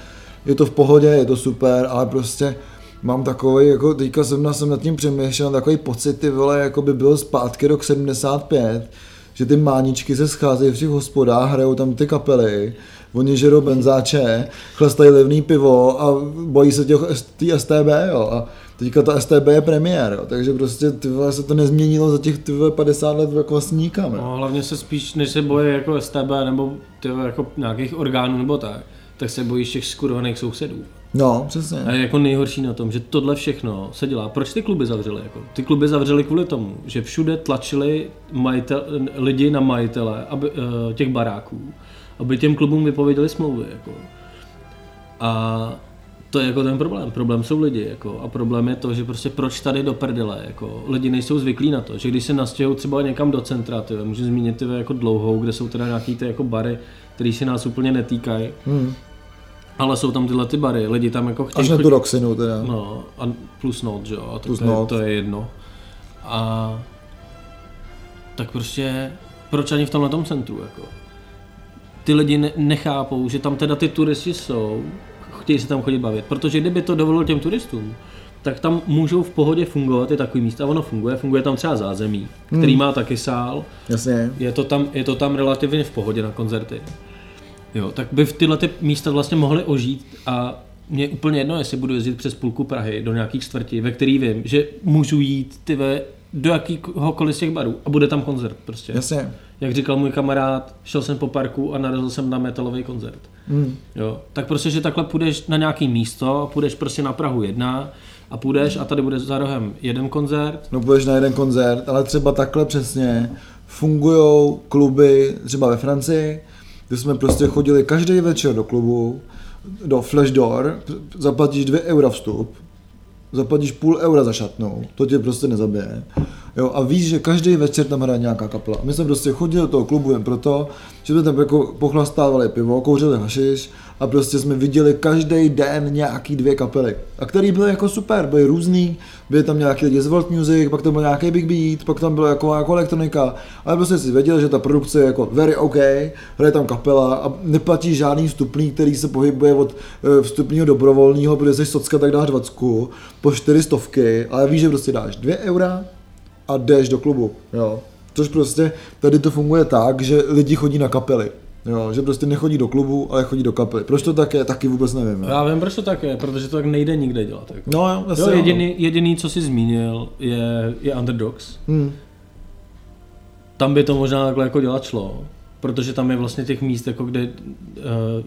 B: Je to v pohodě, je to super, ale prostě mám takový, jako teďka jsem, jsem nad tím přemýšlel, takový pocit, ty vole, jako by byl zpátky rok 75, že ty máničky se scházejí v těch hospodách, hrajou tam ty kapely, oni žerou benzáče, chlastají levný pivo a bojí se těch tý STB, jo. A teďka ta STB je premiér, jo. takže prostě ty vole, se to nezměnilo za těch ty vole, 50 let jako vlastně nikam. jo.
A: No, hlavně se spíš, než se boje jako STB nebo ty jako nějakých orgánů nebo tak, tak se bojíš těch skurvených sousedů.
B: No, přesně.
A: A je jako nejhorší na tom, že tohle všechno se dělá. Proč ty kluby zavřely? Jako? Ty kluby zavřely kvůli tomu, že všude tlačili majitel, lidi na majitele aby, uh, těch baráků, aby těm klubům vypověděli smlouvy. Jako. A to je jako ten problém. Problém jsou lidi. Jako. A problém je to, že prostě proč tady do prdele. Jako. Lidi nejsou zvyklí na to, že když se nastěhují třeba někam do centra, ty, můžu zmínit ty, jako dlouhou, kde jsou teda nějaký ty jako bary, které se nás úplně netýkají,
B: Hmm.
A: ale jsou tam tyhle ty bary. Lidi tam jako chtějí
B: Až na tu Roxinu teda.
A: No, a plus note, že jo, a to,
B: Plus
A: to, je, to je jedno. A tak prostě, proč ani v tomhle centru, jako? Ty lidi ne, nechápou, že tam teda ty turisti jsou, chtějí se tam chodit bavit, protože kdyby to dovolilo těm turistům, tak tam můžou v pohodě fungovat i takový místa, ono funguje, funguje tam třeba zázemí, který
B: Hmm.
A: má taky sál,
B: Jasně.
A: je to tam, je to tam relativně v pohodě na koncerty. Jo, tak by v tyhle ty místa vlastně mohly ožít a mě je úplně jedno, jestli budu jezdit přes půlku Prahy do nějaký čtvrti, ve který vím, že můžu jít ty ve, do jakýhokoliv z těch barů a bude tam koncert prostě.
B: Jasně.
A: Jak říkal můj kamarád, šel jsem po parku a narazil jsem na metalový koncert.
B: Hmm.
A: Jo, tak prostě, že takhle půjdeš na nějaký místo, půjdeš prostě na Prahu jedna a půjdeš a tady bude za rohem jeden koncert,
B: No půjdeš na jeden koncert, ale třeba takhle přesně fungují kluby třeba ve Francii, kde jsme prostě chodili každý večer do klubu, do Flash Door, zaplatíš 2 eura vstup, zaplatíš půl eura za šatnou, to tě prostě nezabije. Jo, a víš, že každý večer tam hraje nějaká kapela. My jsme prostě chodili do toho klubu jen proto, že jsme tam jako pochlastávali pivo, kouřili hašiš a prostě jsme viděli každý den nějaký dvě kapely. A který byly jako super, byly různý, byly tam nějaký lidi z World Music, pak tam byl nějaký Big Beat, pak tam byla jako, jako elektronika, ale prostě si věděl, že ta produkce je jako very OK, hraje tam kapela a neplatí žádný vstupný, který se pohybuje od eh, vstupního dobrovolného, protože jsi socka, tak dáš 20 po 400, ale víš, že prostě dáš 2 eura a jdeš do klubu, jo. Což prostě tady to funguje tak, že lidi chodí na kapely. Jo, že prostě nechodí do klubu, ale chodí do kapely. Proč to tak je, taky vůbec nevím. Jo.
A: Já vím, proč to tak je, protože to tak nejde nikde dělat. Jako.
B: No jo,
A: Jo,
B: jo.
A: jediný, jediný, co jsi zmínil, je, je Underdogs.
B: Hmm.
A: Tam by to možná takhle jako dělat šlo, protože tam je vlastně těch míst, jako kde uh,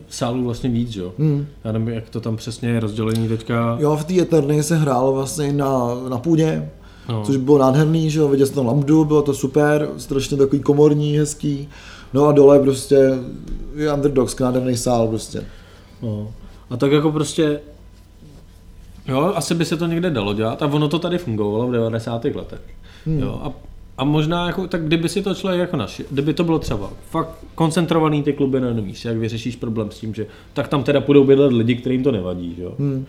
A: sálů vlastně víc, jo.
B: Hmm.
A: Já nevím, jak to tam přesně je rozdělení teďka.
B: Jo, v té Eterny se hrálo vlastně na, na půdě,
A: No.
B: což bylo nádherný, že jo, viděl jsem tam lambdu, bylo to super, strašně takový komorní, hezký. No a dole prostě je Underdogs, nádherný sál prostě.
A: No. A tak jako prostě, jo, asi by se to někde dalo dělat a ono to tady fungovalo v 90. letech. Hmm. Jo, a, a možná jako, tak kdyby si to člověk jako naši, kdyby to bylo třeba fakt koncentrovaný ty kluby na jednom místě, jak vyřešíš problém s tím, že tak tam teda půjdou bydlet lidi, kterým to nevadí, jo.
B: Hmm.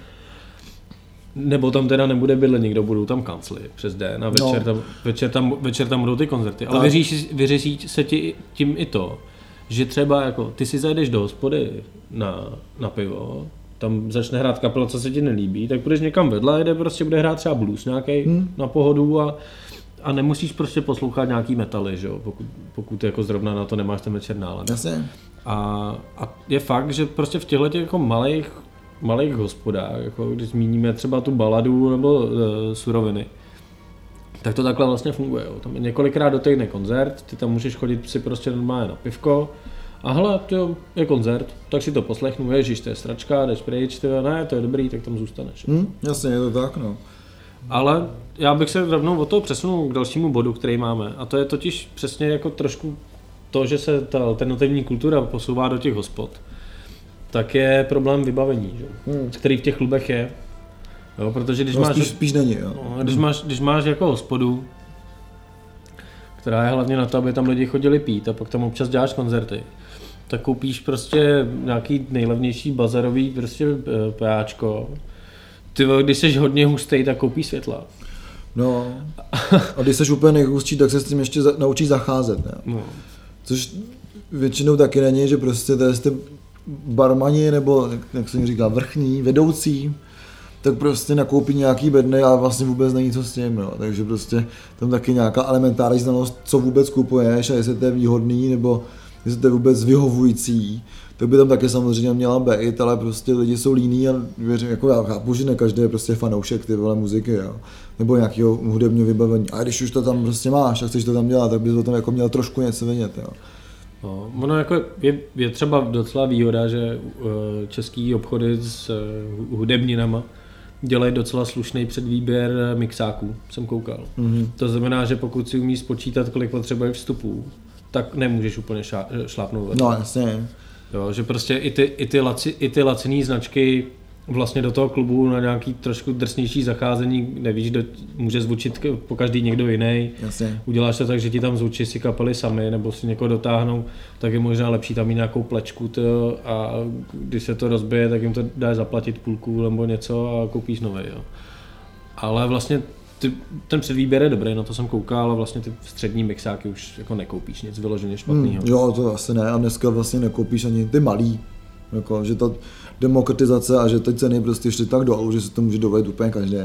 A: Nebo tam teda nebude bydlení, kdo budou tam kancly přes den a večer, no. tam, večer, tam, večer tam budou ty koncerty. Ale vyřeší, vyřeší se ti tím i to, že třeba jako ty si zajdeš do hospody na, na pivo, tam začne hrát kapela, co se ti nelíbí, tak půjdeš někam vedle, kde prostě bude hrát třeba blues nějaký hmm. na pohodu a, a nemusíš prostě poslouchat nějaký metaly, že jo, pokud, pokud jako zrovna na to nemáš ten večer náladu.
B: Jasně.
A: A, a je fakt, že prostě v těchto těch jako malých, malých hospodách, jako když zmíníme třeba tu baladu nebo uh, suroviny, tak to takhle vlastně funguje. Jo. Tam je několikrát dotekne koncert, ty tam můžeš chodit si prostě normálně na pivko, a hele, to je koncert, tak si to poslechnu, ježiš, to je stračka, jdeš pryč, ty, ne, to je dobrý, tak tam zůstaneš.
B: Hmm, jasně, je to tak, no.
A: Ale já bych se rovnou od toho přesunul k dalšímu bodu, který máme. A to je totiž přesně jako trošku to, že se ta alternativní kultura posouvá do těch hospod. Tak je problém vybavení, že? Hmm. který v těch klubech je. Jo, protože když
B: no,
A: máš...
B: Spíš, spíš není, jo.
A: No, když, máš, když máš jako hospodu, která je hlavně na to, aby tam lidi chodili pít a pak tam občas děláš koncerty, tak koupíš prostě nějaký nejlevnější bazarový prostě eh, PAčko. Ty když jsi hodně hustý, tak koupíš světla.
B: No. A když jsi úplně nejhustší, tak se s tím ještě za, naučíš zacházet. Ne? No. Což většinou taky není, že prostě to je barmani nebo, jak se mi říká, vrchní, vedoucí, tak prostě nakoupí nějaký bedny a vlastně vůbec není co s tím, jo. takže prostě tam taky nějaká elementární znalost, co vůbec kupuješ a jestli to je výhodný nebo jestli to je vůbec vyhovující, tak by tam také samozřejmě měla být, ale prostě lidi jsou líní a věřím, jako já chápu, že ne každý je prostě fanoušek ty vole muziky, jo. nebo nějakého hudebního vybavení. A když už to tam prostě máš a chceš to tam dělat, tak bys o tom jako měl trošku něco vědět. Jo.
A: No, ono jako je, je, třeba docela výhoda, že uh, český obchody s uh, hudebninama dělají docela slušný předvýběr mixáků, jsem koukal. Mm-hmm. To znamená, že pokud si umíš spočítat, kolik potřebuje vstupů, tak nemůžeš úplně šlápnout.
B: No jasně.
A: Jo, že prostě i ty, i ty, laci, i ty laciné značky vlastně do toho klubu na nějaký trošku drsnější zacházení, nevíš, kdo může zvučit po každý někdo jiný.
B: Jasně.
A: Uděláš to tak, že ti tam zvučí si kapely sami, nebo si někoho dotáhnou, tak je možná lepší tam mít nějakou plečku to, a když se to rozbije, tak jim to dá zaplatit půlku nebo něco a koupíš nové. Jo. Ale vlastně ty, ten předvýběr je dobrý, na to jsem koukal, ale vlastně ty střední mixáky už jako nekoupíš nic vyloženě špatného.
B: Hmm, jo, to asi ne, a dneska vlastně nekoupíš ani ty malý. Jako, že ta demokratizace a že ty ceny prostě šly tak dolů, že se to může dovolit úplně každý.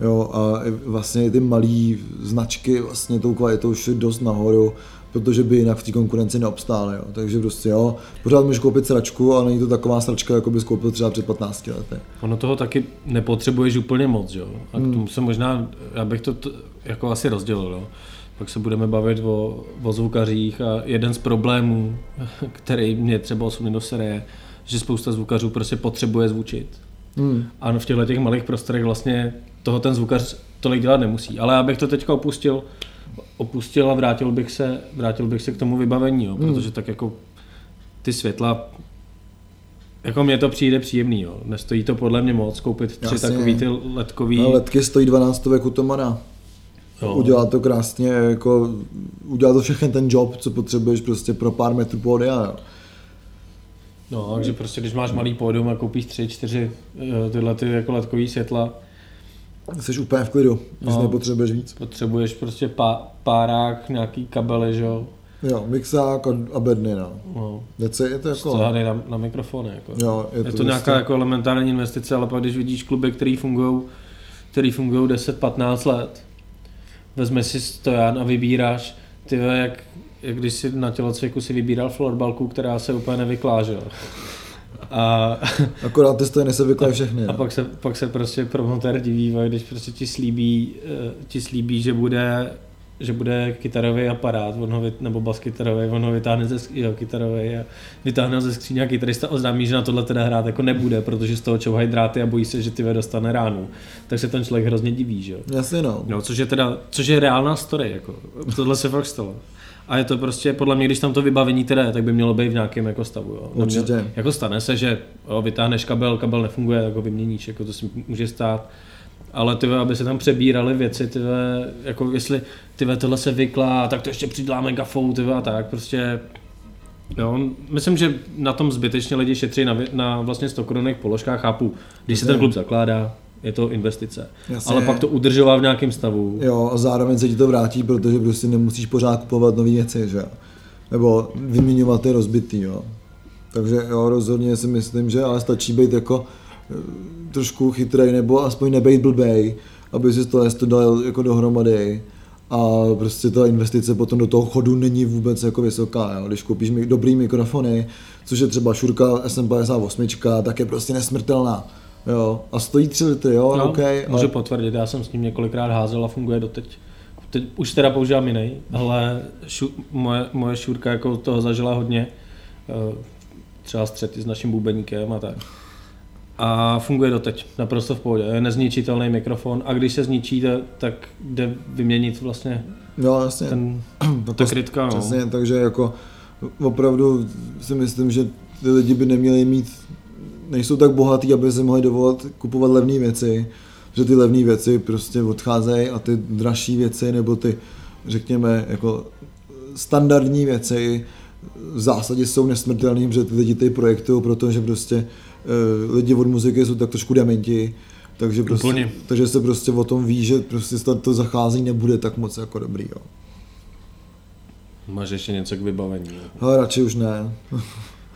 B: Jo, a vlastně ty malé značky vlastně tou kvalitou šly dost nahoru, protože by jinak v té konkurenci neobstály. Jo. Takže prostě jo, pořád můžeš koupit sračku, ale není to taková sračka, jako bys koupil třeba před 15 lety.
A: Ono toho taky nepotřebuješ úplně moc, jo. A k hmm. tomu se možná, já bych to t- jako asi rozdělil, jo. Pak se budeme bavit o, o zvukařích a jeden z problémů, který mě třeba osobně dosere, je, že spousta zvukařů prostě potřebuje zvučit. Hmm. A v těchto těch malých prostorech vlastně toho ten zvukař tolik dělat nemusí. Ale já bych to teďka opustil, opustil a vrátil bych se, vrátil bych se k tomu vybavení, jo, hmm. protože tak jako ty světla jako mně to přijde příjemný, jo. Nestojí to podle mě moc koupit tři Jasně. takový ty ledkový...
B: No, ledky stojí 12 u Tomana. Jo. Udělá to krásně, jako udělá to všechny ten job, co potřebuješ prostě pro pár metrů pódia, jo.
A: No, takže prostě když máš malý pódium a koupíš tři, čtyři eh, tyhle ty jako ledkový světla,
B: Jsi úplně v klidu, když no, nepotřebuješ víc.
A: Potřebuješ prostě pá, párák, nějaký kabely, že jo?
B: Jo, mixák a, a bedny, no. no. Dece, je to jako...
A: Stahany na, na mikrofony, jako.
B: Jo,
A: je, je to, to nějaká jako elementární investice, ale pak když vidíš kluby, který fungují který fungují 10-15 let, vezmeš si stojan a vybíráš, ty jak když si na tělocviku si vybíral florbalku, která se úplně nevyklá, že jo.
B: A, Akorát ty stojny se vyklají všechny.
A: A pak se, pak se prostě promotér diví, když prostě ti slíbí, eh, ti slíbí, že bude že bude kytarový aparát, on ho, nebo bas kytarový, on ho vytáhne ze, jo, kytarový a vytáhne ze skříně a kytarista oznámí, že na tohle teda hrát jako nebude, protože z toho čouhají dráty a bojí se, že ty dostane ránu. Tak se ten člověk hrozně diví, že jo.
B: Jasně no.
A: no. což je teda, což je reálná story, jako. Tohle se fakt stalo. A je to prostě, podle mě, když tam to vybavení teda je, tak by mělo být v nějakém jako stavu. Jo.
B: Určitě. Neměl,
A: jako stane se, že jo, vytáhneš kabel, kabel nefunguje, tak ho vyměníš, jako to si může stát. Ale ty, aby se tam přebíraly věci, ty, jako jestli ty tohle se vyklá, tak to ještě přidláme gafou, ty a tak, prostě Jo, myslím, že na tom zbytečně lidi šetří na, na vlastně 100 korunech položkách, chápu, když se ten klub zakládá, je to investice.
B: Jasně.
A: Ale pak to udržovat v nějakém stavu.
B: Jo, a zároveň se ti to vrátí, protože prostě nemusíš pořád kupovat nové věci, že jo. Nebo vyměňovat ty rozbitý, jo. Takže jo, rozhodně si myslím, že ale stačí být jako eh, trošku chytrej, nebo aspoň nebejt blbej, aby si to, to dal jako dohromady a prostě ta investice potom do toho chodu není vůbec jako vysoká. Jo. Když koupíš mi dobrý mikrofony, což je třeba Šurka SM58, tak je prostě nesmrtelná. Jo. A stojí 3 litry, jo,
A: No,
B: okay,
A: můžu
B: ale...
A: potvrdit, já jsem s ním několikrát házel a funguje doteď. Teď už teda používám jiný, ale šu, moje, moje šurka jako toho zažila hodně. eh, Třeba střety s naším bubeníkem a tak. A funguje doteď, naprosto v pohodě. Je nezničitelný mikrofon a když se zničí, ta- tak jde vyměnit vlastně
B: Jo, jasně.
A: ten,
B: No
A: ta krytka. No.
B: Přesně, takže jako opravdu si myslím, že ty lidi by neměli mít, nejsou tak bohatí, aby si mohli dovolit kupovat levné věci, že ty levné věci prostě odcházejí a ty dražší věci nebo ty, řekněme, jako standardní věci v zásadě jsou nesmrtelné, protože ty lidi ty projektují, protože prostě eh, lidi od muziky jsou tak trošku dementi, takže, prostě,
A: Úplně.
B: takže se prostě o tom ví, že prostě to, to zacházení nebude tak moc jako dobrý. Jo.
A: Máš ještě něco k vybavení.
B: Ale radši už ne.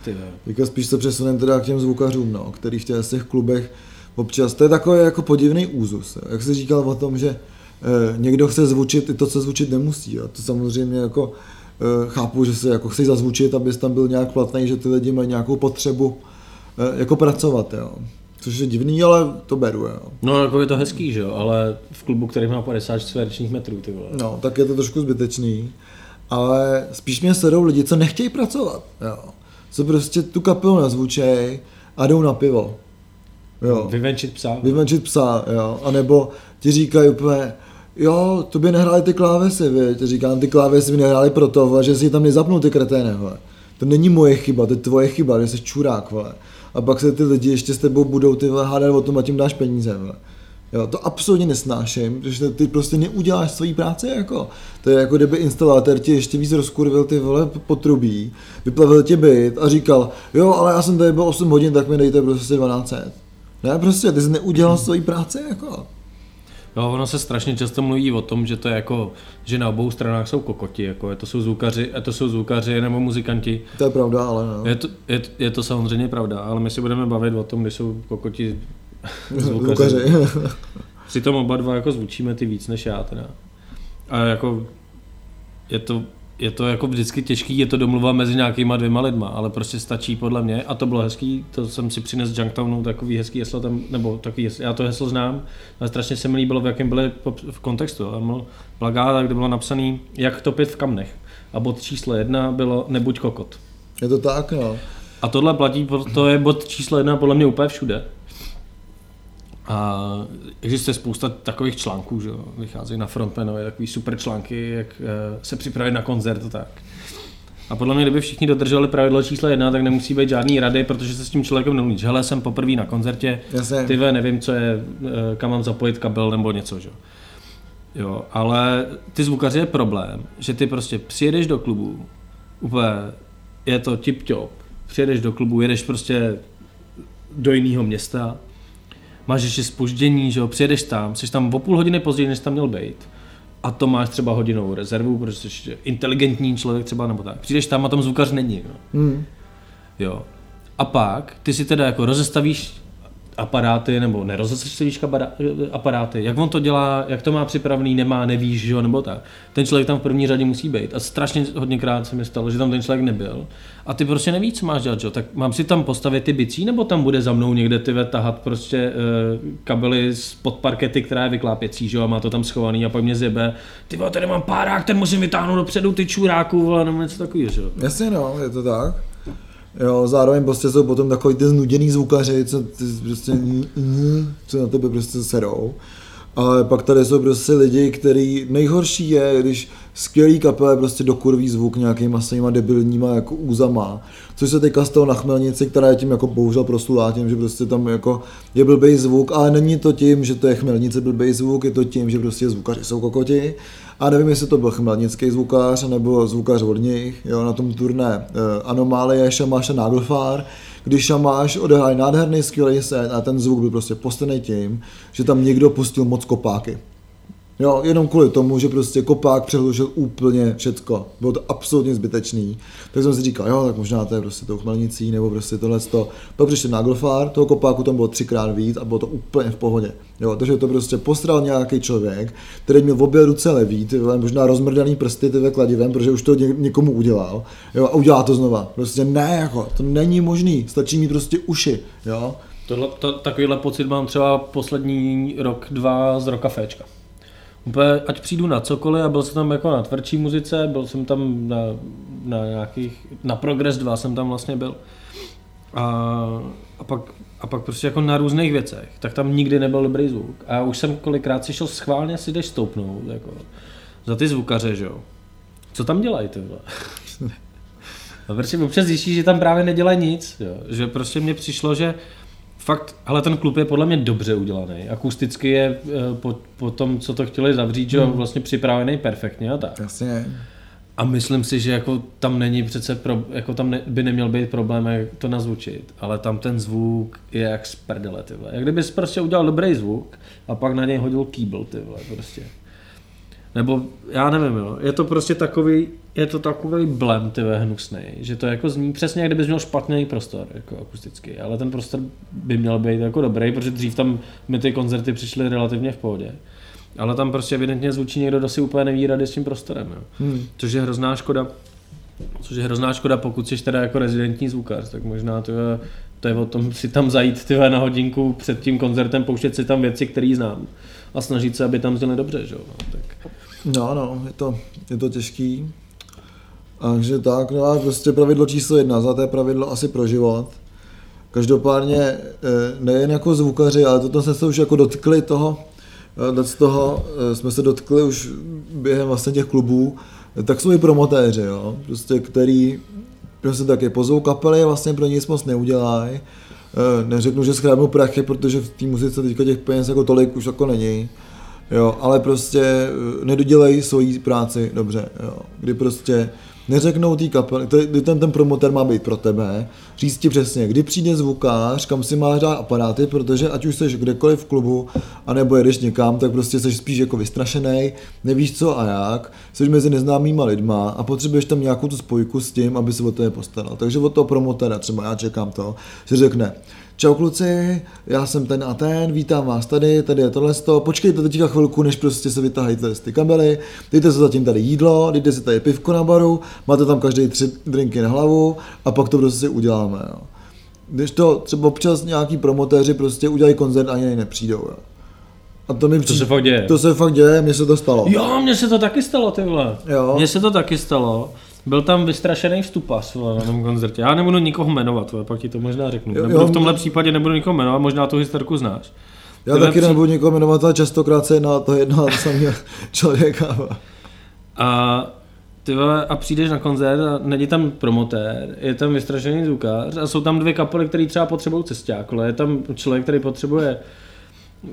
A: Ty.
B: Teďka spíš se přesuneme teda k těm zvukařům, no, který v těch, klubech občas, to je takový jako podivný úzus, jak jsi říkal o tom, že eh, někdo chce zvučit i to, co zvučit nemusí, jo. to samozřejmě jako eh, chápu, že se jako chci zazvučit, abys tam byl nějak platný, že ty lidi mají nějakou potřebu eh, jako pracovat, jo. což je divný, ale to beru, jo.
A: No jako je to hezký, že jo, ale v klubu, který má 50 čtverečních metrů, ty vole.
B: No, tak je to trošku zbytečný, ale spíš mě sedou lidi, co nechtějí pracovat, jo. Co prostě tu kapelu nazvučej a jdou na pivo. Jo.
A: Vyvenčit psa.
B: vyvenčit psa, jo, a nebo ti říkají úplně, jo, to by nehráli ty klávesy, viď? říkám, ty klávesy by nehráli proto, vole, že si tam nezapnul ty kreténe, vole. To není moje chyba, to je tvoje chyba, že jsi čurák, vole. A pak se ty lidi ještě s tebou budou ty vole, hádat o tom a tím dáš peníze, vole. Jo, to absolutně nesnáším, protože ty prostě neuděláš svoji práci jako. To je jako kdyby instalátor ti ještě víc rozkurvil ty vole potrubí, vyplavil tě byt a říkal, jo, ale já jsem tady byl 8 hodin, tak mi dejte prostě 12 Ne, prostě, ty jsi neudělal svoji práci jako.
A: No, ono se strašně často mluví o tom, že to je jako, že na obou stranách jsou kokoti, jako to jsou zvukaři, to jsou zvukaři nebo muzikanti.
B: To je pravda, ale no.
A: Je to, je, je to samozřejmě pravda, ale my si budeme bavit o tom, když jsou kokoti
B: Zvukaři.
A: Přitom oba dva jako zvučíme ty víc než já teda. A jako je to, je to jako vždycky těžký, je to domluva mezi nějakýma dvěma lidma, ale prostě stačí podle mě a to bylo hezký, to jsem si přines z Junktownu, takový hezký heslo tam, nebo takový heslo, já to heslo znám, ale strašně se mi líbilo, v jakém byly v kontextu. Tam byl plagát, kde bylo napsaný, jak topit v kamnech. A bod číslo jedna bylo nebuď kokot.
B: Je to tak, no.
A: A tohle platí, to je bod číslo jedna podle mě úplně všude. A existuje spousta takových článků, že jo, vycházejí na frontmanovi, takový super články, jak eh, se připravit na koncert a tak. A podle mě, kdyby všichni dodrželi pravidlo číslo jedna, tak nemusí být žádný rady, protože se s tím člověkem nemluvíš. Hele, jsem poprvé na koncertě, ty nevím, co je, eh, kam mám zapojit kabel nebo něco, že jo. Jo, ale ty zvukaři je problém, že ty prostě přijedeš do klubu, úplně je to tip top, přijedeš do klubu, jedeš prostě do jiného města, máš ještě spoždění, že jo, přijedeš tam, jsi tam o půl hodiny později, než tam měl být. A to máš třeba hodinovou rezervu, protože jsi inteligentní člověk třeba nebo tak. Přijdeš tam a tam zvukař není. No.
B: Hmm.
A: Jo. A pak ty si teda jako rozestavíš aparáty nebo nerozestavíš kabara- aparáty, jak on to dělá, jak to má připravený, nemá, nevíš, že jo, nebo tak. Ten člověk tam v první řadě musí být. A strašně hodněkrát se mi stalo, že tam ten člověk nebyl. A ty prostě nevíš, co máš dělat, že jo. Tak mám si tam postavit ty bicí, nebo tam bude za mnou někde ty tahat prostě uh, kabely z pod parkety, která je vyklápěcí, že jo, a má to tam schovaný a pak mě zjebe, ty vole, tady mám párák, ten musím vytáhnout dopředu, ty čuráku, vole, nebo něco takového, že jo.
B: Jasně no, je to tak. Jo, zároveň prostě jsou potom takový ty znuděný zvukaři, co ty prostě, co na tebe prostě serou. Ale pak tady jsou prostě lidi, který nejhorší je, když skvělý kapele, prostě do kurví zvuk nějakýma svýma debilníma jako úzama, což se teďka stalo na Chmelnici, která je tím jako bohužel proslulá tím, že prostě tam jako je blbý zvuk, ale není to tím, že to je Chmelnice blbý zvuk, je to tím, že prostě zvukaři jsou kokoti. A nevím, jestli to byl chmelnický zvukář nebo zvukař od nich, jo, na tom turné uh, Anomálie Šamáša Nagelfár, když Šamáš odehrál nádherný skvělý set a ten zvuk byl prostě postavený tím, že tam někdo pustil moc kopáky. Jo, jenom kvůli tomu, že prostě kopák přehlušil úplně všecko. Bylo to absolutně zbytečný. Tak jsem si říkal, jo, tak možná to je prostě tou chmelnicí, nebo prostě tohle. Pak přišel Nagelfár, toho kopáku tam bylo třikrát víc a bylo to úplně v pohodě. Jo, takže to prostě postral nějaký člověk, který měl v obě ruce levý, možná rozmrdaný prsty ty kladivem, protože už to někomu udělal. Jo, a udělá to znova. Prostě ne, jako, to není možný. Stačí mít prostě uši. Jo.
A: Tohle, to, takovýhle pocit mám třeba poslední rok, dva z roka Féčka. Úplně, ať přijdu na cokoliv a byl jsem tam jako na tvrdší muzice, byl jsem tam na, na nějakých, na Progress 2 jsem tam vlastně byl. A, a pak a pak prostě jako na různých věcech, tak tam nikdy nebyl dobrý zvuk. A už jsem kolikrát si šel schválně si jdeš stoupnout, jako, za ty zvukaře, že jo. Co tam dělají ty vole? A prostě občas zjistíš, že tam právě nedělají nic, jo. že prostě mně přišlo, že fakt, ale ten klub je podle mě dobře udělaný. Akusticky je eh, po, po tom, co to chtěli zavřít, že hmm. vlastně připravený perfektně a tak.
B: Jasně.
A: A myslím si, že jako tam není přece, pro, jako tam ne, by neměl být problém jak to nazvučit, ale tam ten zvuk je jak z prdele, ty vole. Jak kdybys prostě udělal dobrý zvuk a pak na něj hodil kýbl, ty vole, prostě. Nebo, já nevím, jo. je to prostě takový, je to takový blem, ty hnusný, že to jako zní přesně, jak kdybys měl špatný prostor, jako akusticky, ale ten prostor by měl být jako dobrý, protože dřív tam mi ty koncerty přišly relativně v pohodě. Ale tam prostě evidentně zvučí někdo, kdo si úplně neví rady s tím prostorem. Jo. Hmm. Což je hrozná škoda. Což je hrozná škoda, pokud jsi teda jako rezidentní zvukař, tak možná to je, to je o tom si tam zajít tyhle na hodinku před tím koncertem, pouštět si tam věci, které znám a snažit se, aby tam zněly dobře. Že? No, tak.
B: No, no, je to, je to těžký. Takže tak, no a prostě pravidlo číslo jedna, za je pravidlo asi pro život. Každopádně eh, nejen jako zvukaři, ale toto se už jako dotkli toho, Eh, z toho eh, jsme se dotkli už během vlastně těch klubů, tak jsou i promotéři, jo, prostě, který prostě taky pozvou kapely, vlastně pro nic moc neudělají. Neřeknu, že schrábnou prachy, protože v té muzice teďka těch peněz jako tolik už jako není. Jo, ale prostě nedodělají svoji práci dobře, jo. Kdy prostě neřeknou té kapely, kdy ten, ten promoter má být pro tebe, říct ti přesně, kdy přijde zvukář, kam si máš dát aparáty, protože ať už jsi kdekoliv v klubu, anebo jedeš někam, tak prostě jsi spíš jako vystrašený, nevíš co a jak, jsi mezi neznámýma lidma a potřebuješ tam nějakou tu spojku s tím, aby se o to je postaral. Takže od toho promotera třeba já čekám to, že řekne, Čau kluci, já jsem ten a ten, vítám vás tady, tady je tohle sto. Počkejte teďka chvilku, než prostě se vytahají ty kabely, dejte si zatím tady jídlo, dejte si tady pivko na baru, máte tam každý tři drinky na hlavu a pak to prostě si uděláme. Jo. Když to třeba občas nějaký promotéři prostě udělají koncert a ani nepřijdou. Jo.
A: A to mi přijde, to se fakt děje.
B: To se fakt děje, mně se to stalo.
A: Jo, mně se to taky stalo, ty vole. Jo. Mně se to taky stalo. Byl tam vystrašený vstupas na tom koncertě. Já nebudu nikoho jmenovat, ale pak ti to možná řeknu. Jo, nebudu jo, v tomhle případě nebudu nikoho jmenovat, možná tu historku znáš.
B: Já Tyhle taky při... nebudu nikoho jmenovat, ale častokrát se na to jedno a samého člověka.
A: A ty vole, a přijdeš na koncert a není tam promotér, je tam vystrašený zvukář a jsou tam dvě kapely, které třeba potřebují cesták, ale je tam člověk, který potřebuje uh,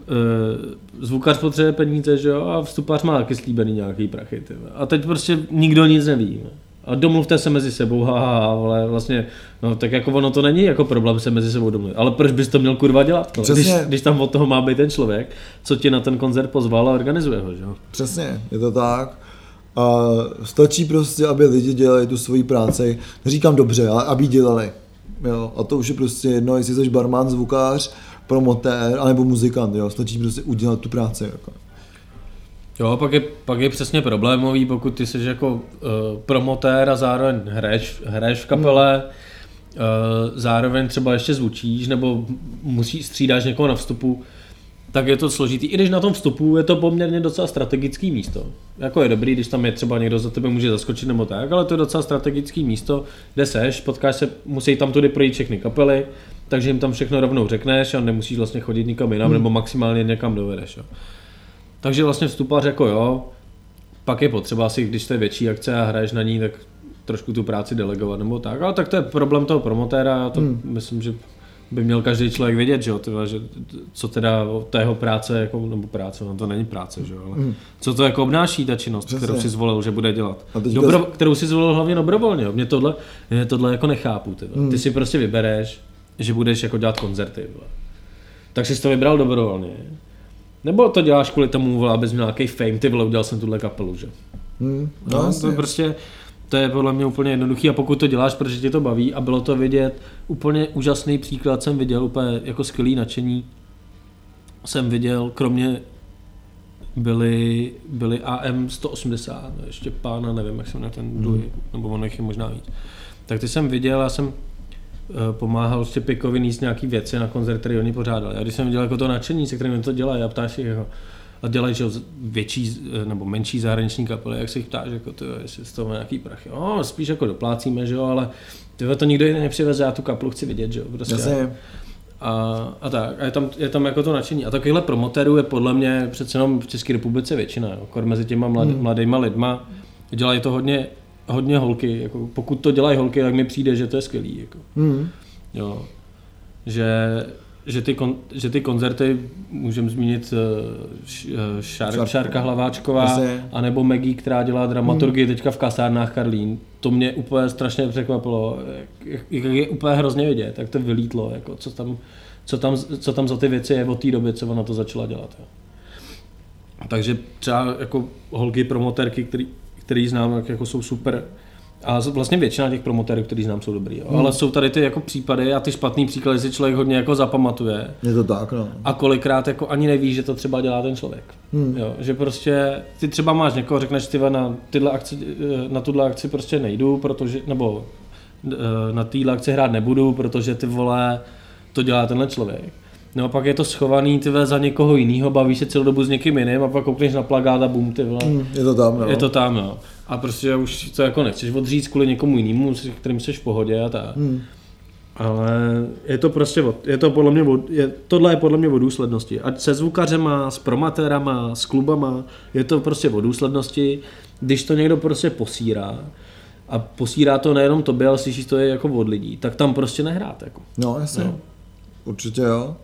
A: zvukař potřebuje peníze, že jo, a vstupář má taky slíbený nějaký prachy, ty A teď prostě nikdo nic neví. A domluvte se mezi sebou, haha, ale vlastně, no tak jako ono to není jako problém se mezi sebou domluvit. Ale proč bys to měl kurva dělat? No? Když, když, tam od toho má být ten člověk, co ti na ten koncert pozval a organizuje ho, že jo?
B: Přesně, je to tak. A stačí prostě, aby lidi dělali tu svoji práci, neříkám dobře, ale aby dělali. Jo, a to už je prostě jedno, jestli jsi barman, zvukář, promotér, anebo muzikant, jo, stačí prostě udělat tu práci. Jako.
A: Jo, pak je, pak je přesně problémový, pokud ty jsi jako uh, promotér a zároveň hraješ, hraješ v kapele, hmm. uh, zároveň třeba ještě zvučíš, nebo musí střídáš někoho na vstupu, tak je to složitý. I když na tom vstupu je to poměrně docela strategický místo. Jako je dobrý, když tam je třeba někdo za tebe může zaskočit nebo tak, ale to je docela strategický místo, kde seš, potkáš se, musí tam tudy projít všechny kapely, takže jim tam všechno rovnou řekneš a nemusíš vlastně chodit nikam jinam, hmm. nebo maximálně někam dovedeš. Jo. Takže vlastně vstupař jako jo, pak je potřeba asi, když to je větší akce a hraješ na ní, tak trošku tu práci delegovat nebo tak, ale tak to je problém toho promotéra, to hmm. myslím, že by měl každý člověk vědět, že, jo, teda, že co teda té jeho práce, jako, nebo práce, no to není práce, že jo, ale hmm. co to jako obnáší ta činnost, Přesně. kterou si zvolil, že bude dělat. Dobro, to... kterou si zvolil hlavně dobrovolně, mě tohle, mě tohle jako nechápu. Ty, hmm. ty si prostě vybereš, že budeš jako dělat koncerty. Tak jsi to vybral dobrovolně. Nebo to děláš kvůli tomu, abys měl nějaký fame, ty vole, udělal jsem tuhle kapelu, že? Hmm, no, no to je prostě, to je podle mě úplně jednoduchý a pokud to děláš, protože tě to baví a bylo to vidět, úplně úžasný příklad jsem viděl, úplně jako skvělý nadšení jsem viděl, kromě byly, byly AM 180, ještě pána, nevím, jak jsem na ten hmm. dluhy, nebo ono jich je možná víc. Tak ty jsem viděl, já jsem pomáhal Štěpikovi níst nějaký věci na koncert, který oni pořádali. A když jsem viděl jako to nadšení, se kterým to dělají, a ptáš jeho, a dělají že větší eh, nebo menší zahraniční kapely, jak se jich ptáš, jako to, jestli z toho nějaký prachy. No, spíš jako doplácíme, že jo, ale tyhle to nikdo jiný nepřiveze, já tu kapelu chci vidět, že jo, prostě. Jasně. A, a, tak, a je tam, je tam jako to nadšení. A takovýhle promotérů je podle mě přece jenom v České republice většina, jo. mezi těma mlad, hmm. mladýma lidma. Dělají to hodně, hodně holky. Jako, pokud to dělají holky, tak mi přijde, že to je skvělý. Jako. Hmm. Jo. Že že ty, kon, že ty koncerty, můžeme zmínit uh, Šár, Šár, Šárka Hlaváčková, a anebo Maggie, která dělá dramaturgii hmm. teďka v kasárnách Karlín. To mě úplně strašně překvapilo, jak, jak je úplně hrozně vidět, jak to vylítlo, jako co, tam, co, tam, co tam za ty věci je od té doby, co ona to začala dělat. Jo. Takže třeba jako holky promotérky, který, který znám, jako jsou super a vlastně většina těch promotérů, který znám, jsou dobrý. Jo. Hmm. Ale jsou tady ty jako případy a ty špatný příklady si člověk hodně jako zapamatuje.
B: Je to tak, no.
A: A kolikrát jako ani neví, že to třeba dělá ten člověk. Hmm. Jo, že prostě ty třeba máš někoho, řekneš ty na, tyhle akci, na tuhle akci prostě nejdu, protože, nebo eh, na téhle akci hrát nebudu, protože ty vole, to dělá tenhle člověk. No a pak je to schovaný ty za někoho jiného, bavíš se celou dobu s někým jiným a pak koukneš na plagát a bum, ty vole. Hmm,
B: je to tam, no.
A: Je to tam, no. A prostě už to jako nechceš odříct kvůli někomu jinému, s kterým jsi v pohodě a tak. Hmm. Ale je to prostě, je to podle mě, je, tohle je podle mě o důslednosti. Ať se zvukařema, s promatérama, s klubama, je to prostě o důslednosti. Když to někdo prostě posírá, a posírá to nejenom tobě, ale slyšíš to je jako od lidí, tak tam prostě nehrát. Jako.
B: No, jasně. No. Určitě jo.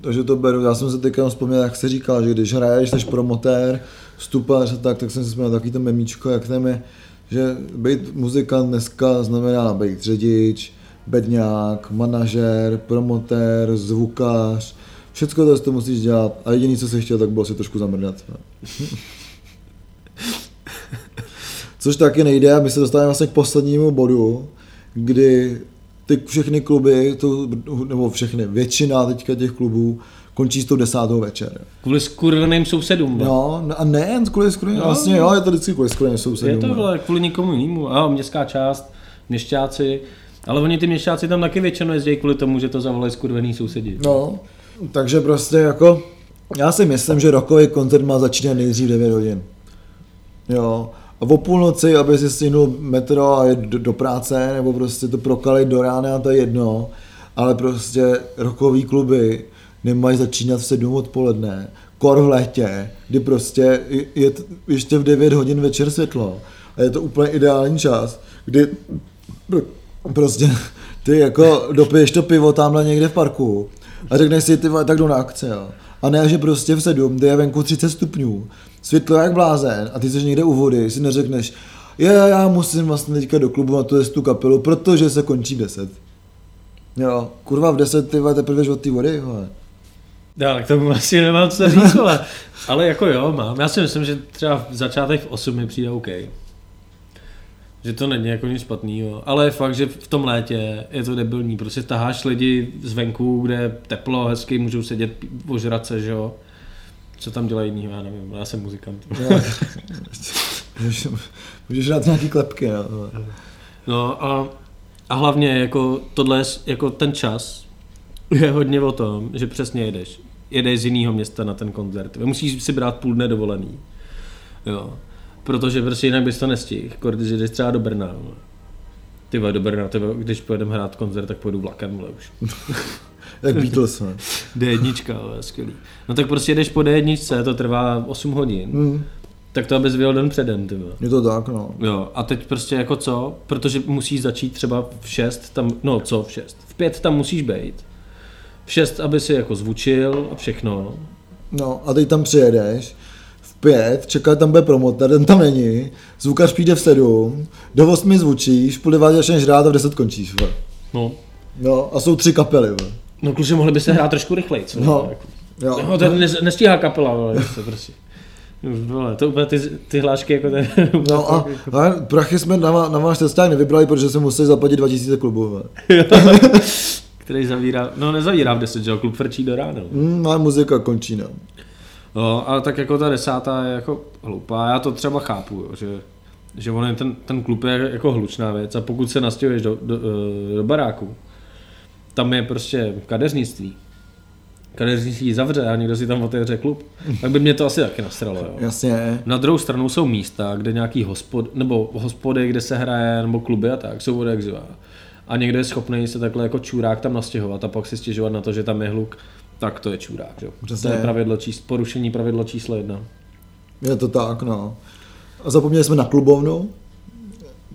B: Takže to beru, já jsem se teďka vzpomněl, jak se říkal, že když hraješ, jsi promotér, vstupař a tak, tak jsem si vzpomněl takový to memíčko, jak tam je, že být muzikant dneska znamená být řidič, bedňák, manažer, promotér, zvukář, všechno to, to musíš dělat a jediný, co jsi chtěl, tak bylo si trošku zamrdat. Což taky nejde a my se dostáváme vlastně k poslednímu bodu, kdy ty všechny kluby, to, nebo všechny, většina teďka těch klubů končí s tou desátou večer.
A: Kvůli skurveným sousedům.
B: No, a ne, kvůli skurveným, no, vlastně jo, je to vždycky kvůli skurveným sousedům.
A: Je to vole, kvůli nikomu jinému, a městská část, měšťáci, ale oni ty měšťáci tam taky většinou jezdí kvůli tomu, že to zavolají skurvený sousedi.
B: No, takže prostě jako, já si myslím, že rokový koncert má začínat nejdřív 9 hodin. Jo, a o půlnoci, aby si stihnul metro a jít do, do práce, nebo prostě to prokalit do rána, to je jedno, ale prostě rokový kluby nemají začínat v 7 odpoledne, kor v létě, kdy prostě je ještě v 9 hodin večer světlo. A je to úplně ideální čas, kdy prostě ty jako dopiješ to pivo tamhle někde v parku a řekneš si, ty tak jdu na akce, jo. A ne, že prostě v 7, kde je venku 30 stupňů, světlo jak blázen a ty jsi někde u vody, si neřekneš, je, já musím vlastně teďka do klubu na tu, tu kapelu, protože se končí v 10. Jo, kurva v 10 ty teprve od té vody, hele.
A: Já k tomu asi nemám co říct, ale, ale jako jo, mám. Já si myslím, že třeba v začátek v 8 mi přijde OK. Že to není jako nic špatného, ale fakt, že v tom létě je to debilní. Prostě taháš lidi zvenku, kde teplo, hezky, můžou sedět, ožrat se, že jo. Co tam dělají jiného, já nevím, já jsem muzikant.
B: můžeš, můžeš dát nějaký klepky,
A: no. No a, a hlavně jako tohle jako ten čas je hodně o tom, že přesně jedeš. Jedeš z jiného města na ten koncert. Musíš si brát půl dne dovolený. Jo protože prostě jinak bys to nestihl, když jdeš třeba do Brna. Ty do Brna, ty když pojedeme hrát koncert, tak pojedu vlakem, ale už.
B: Jak Beatles, ne?
A: D1, ale skvělý. No tak prostě jdeš po D1, to trvá 8 hodin. Mm. Tak to abys vyjel den předem, ty.
B: Je to tak, no.
A: Jo, a teď prostě jako co? Protože musíš začít třeba v 6, tam, no co v 6? V 5 tam musíš být. V 6, aby si jako zvučil a všechno.
B: No a teď tam přijedeš, v pět, čeká tam bude promotor, ten tam není, zvukař přijde v sedm, do osmi zvučíš, půl devátě začneš hrát a v deset končíš. Vole.
A: No.
B: No a jsou tři kapely. Vole.
A: No kluci mohli by se hrát trošku rychleji, co?
B: No.
A: Jako.
B: Jo.
A: No, to ne, nestíhá kapela, ale se prostě. Vole, to úplně ty, ty hlášky jako ten...
B: No a, a prachy jsme na, na váš cestách nevybrali, protože jsme museli zaplatit 2000 klubů.
A: který zavírá, no nezavírá v 10, že jo, klub frčí do rána.
B: Hmm, a muzika končí, no.
A: No, ale tak jako ta desátá je jako hloupá, já to třeba chápu, jo, že, že on je ten, ten klub je jako hlučná věc a pokud se nastěhuješ do, do, eh, do baráku, tam je prostě kadeřnictví. Kadeřnictví zavře a někdo si tam otevře klub, tak by mě to asi taky nastralo, jo.
B: Jasně.
A: Na druhou stranu jsou místa, kde nějaký hospod, nebo hospody, kde se hraje, nebo kluby a tak, jsou odexivá. A někdo je schopný se takhle jako čurák tam nastěhovat a pak si stěžovat na to, že tam je hluk, tak to je čurák. Že?
B: Přesně.
A: To je pravidlo čís, porušení pravidlo číslo jedna.
B: Je to tak, no. A zapomněli jsme na klubovnu,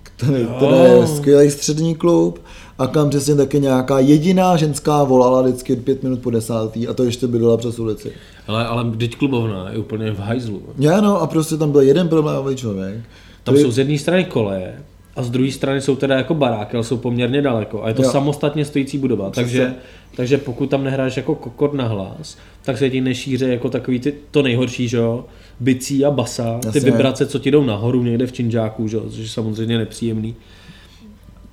B: který,
A: Jo.
B: který je skvělý střední klub a kam přesně taky nějaká jediná ženská volala vždycky pět minut po desátý a to ještě bydlela přes ulici.
A: Ale, ale teď klubovna je úplně v hajzlu.
B: Já no a prostě tam byl jeden problémový člověk.
A: Tam
B: který-
A: jsou z jedné strany koleje a z druhé strany jsou teda jako baráky, ale jsou poměrně daleko. A je to
B: Jo.
A: samostatně stojící budova. Takže, takže pokud tam nehráš jako kokot na hlas, tak se ti nešíře jako takový ty, to nejhorší, že jo, bicí a basa, ty
B: Jasně.
A: vibrace, co ti jdou nahoru někde v činžáku, že jo, což je samozřejmě nepříjemný.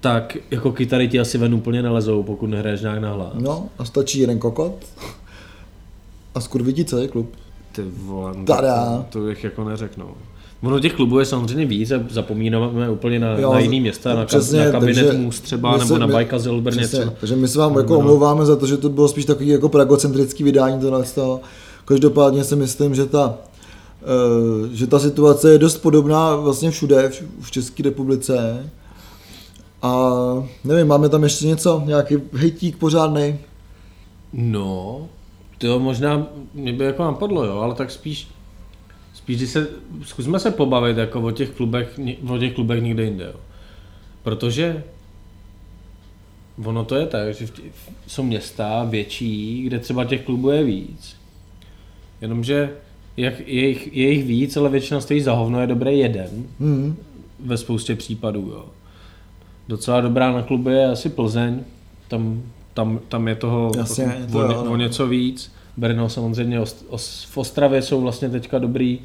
A: Tak jako kytary ti asi ven úplně nelezou, pokud nehraješ nějak na hlas.
B: No a stačí jeden kokot a skurví ti celý klub.
A: Ty vole, no
B: Tada.
A: to, to bych jako neřekl, no. Ono těch klubů je samozřejmě víc a zapomínáme úplně na,
B: Jo,
A: na jiný města, na,
B: přesně,
A: na kabinet
B: takže
A: Můst třeba,
B: my
A: nebo
B: se-
A: na
B: my-
A: Bajkazel Brně
B: Přesně,
A: třeba.
B: takže my se vám jako
A: No.
B: omlouváme za to, že to bylo spíš takový jako pragocentrický vydání tohle z toho. Každopádně si myslím, že ta, eh, že ta situace je dost podobná vlastně všude, v- v České republice. A nevím, máme tam ještě něco, nějaký hejtík pořádný.
A: No, to možná mě by jako napadlo, jo, ale tak spíš, spíš když se, zkusme se pobavit jako o těch klubech, o těch klubech někde jinde, jo. Protože ono to je tak, že v tě, jsou města větší, kde třeba těch klubů je víc. Jenomže jak je jich, je jich víc, ale většina stojí za hovno, je dobrý jeden
B: Hmm.
A: ve spoustě případů. Jo. Docela dobrá na kluby je asi Plzeň, tam, tam, tam je toho
B: Jasně, to
A: o,
B: jo, no.
A: o něco víc. Brno samozřejmě, Ost- Os- v Ostravě jsou vlastně teďka dobrý,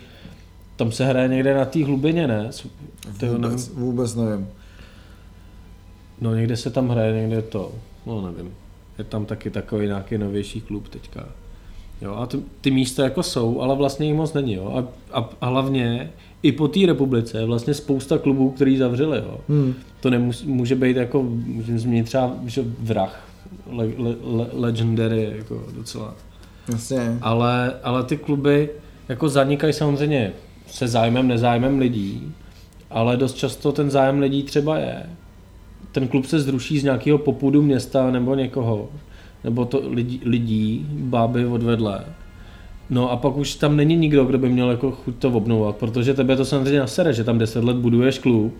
A: tam se hraje někde na té hlubině, ne? S- tyjo, nevím.
B: Vůbec, vůbec nevím.
A: No někde se tam hraje, někde to, no nevím. Je tam taky takový nějaký novější klub teďka. Jo, a ty, ty místa jako jsou, ale vlastně jich moc není. Jo. A, a, a hlavně i po té republice je vlastně spousta klubů, který zavřeli. Jo.
B: Hmm.
A: To nemus, může být jako, můžeme zmínit třeba že vrah, le, le, le, legendary, jako docela.
B: Jasně.
A: Ale, ale ty kluby jako zanikají samozřejmě se zájmem, nezájmem lidí, ale dost často ten zájem lidí třeba je. Ten klub se zruší z nějakého popudu města nebo někoho, nebo to lidí, lidí báby odvedle. No a pak už tam není nikdo, kdo by měl jako chuť to obnovovat, protože tebe to samozřejmě nasere, že tam 10 let buduješ klub,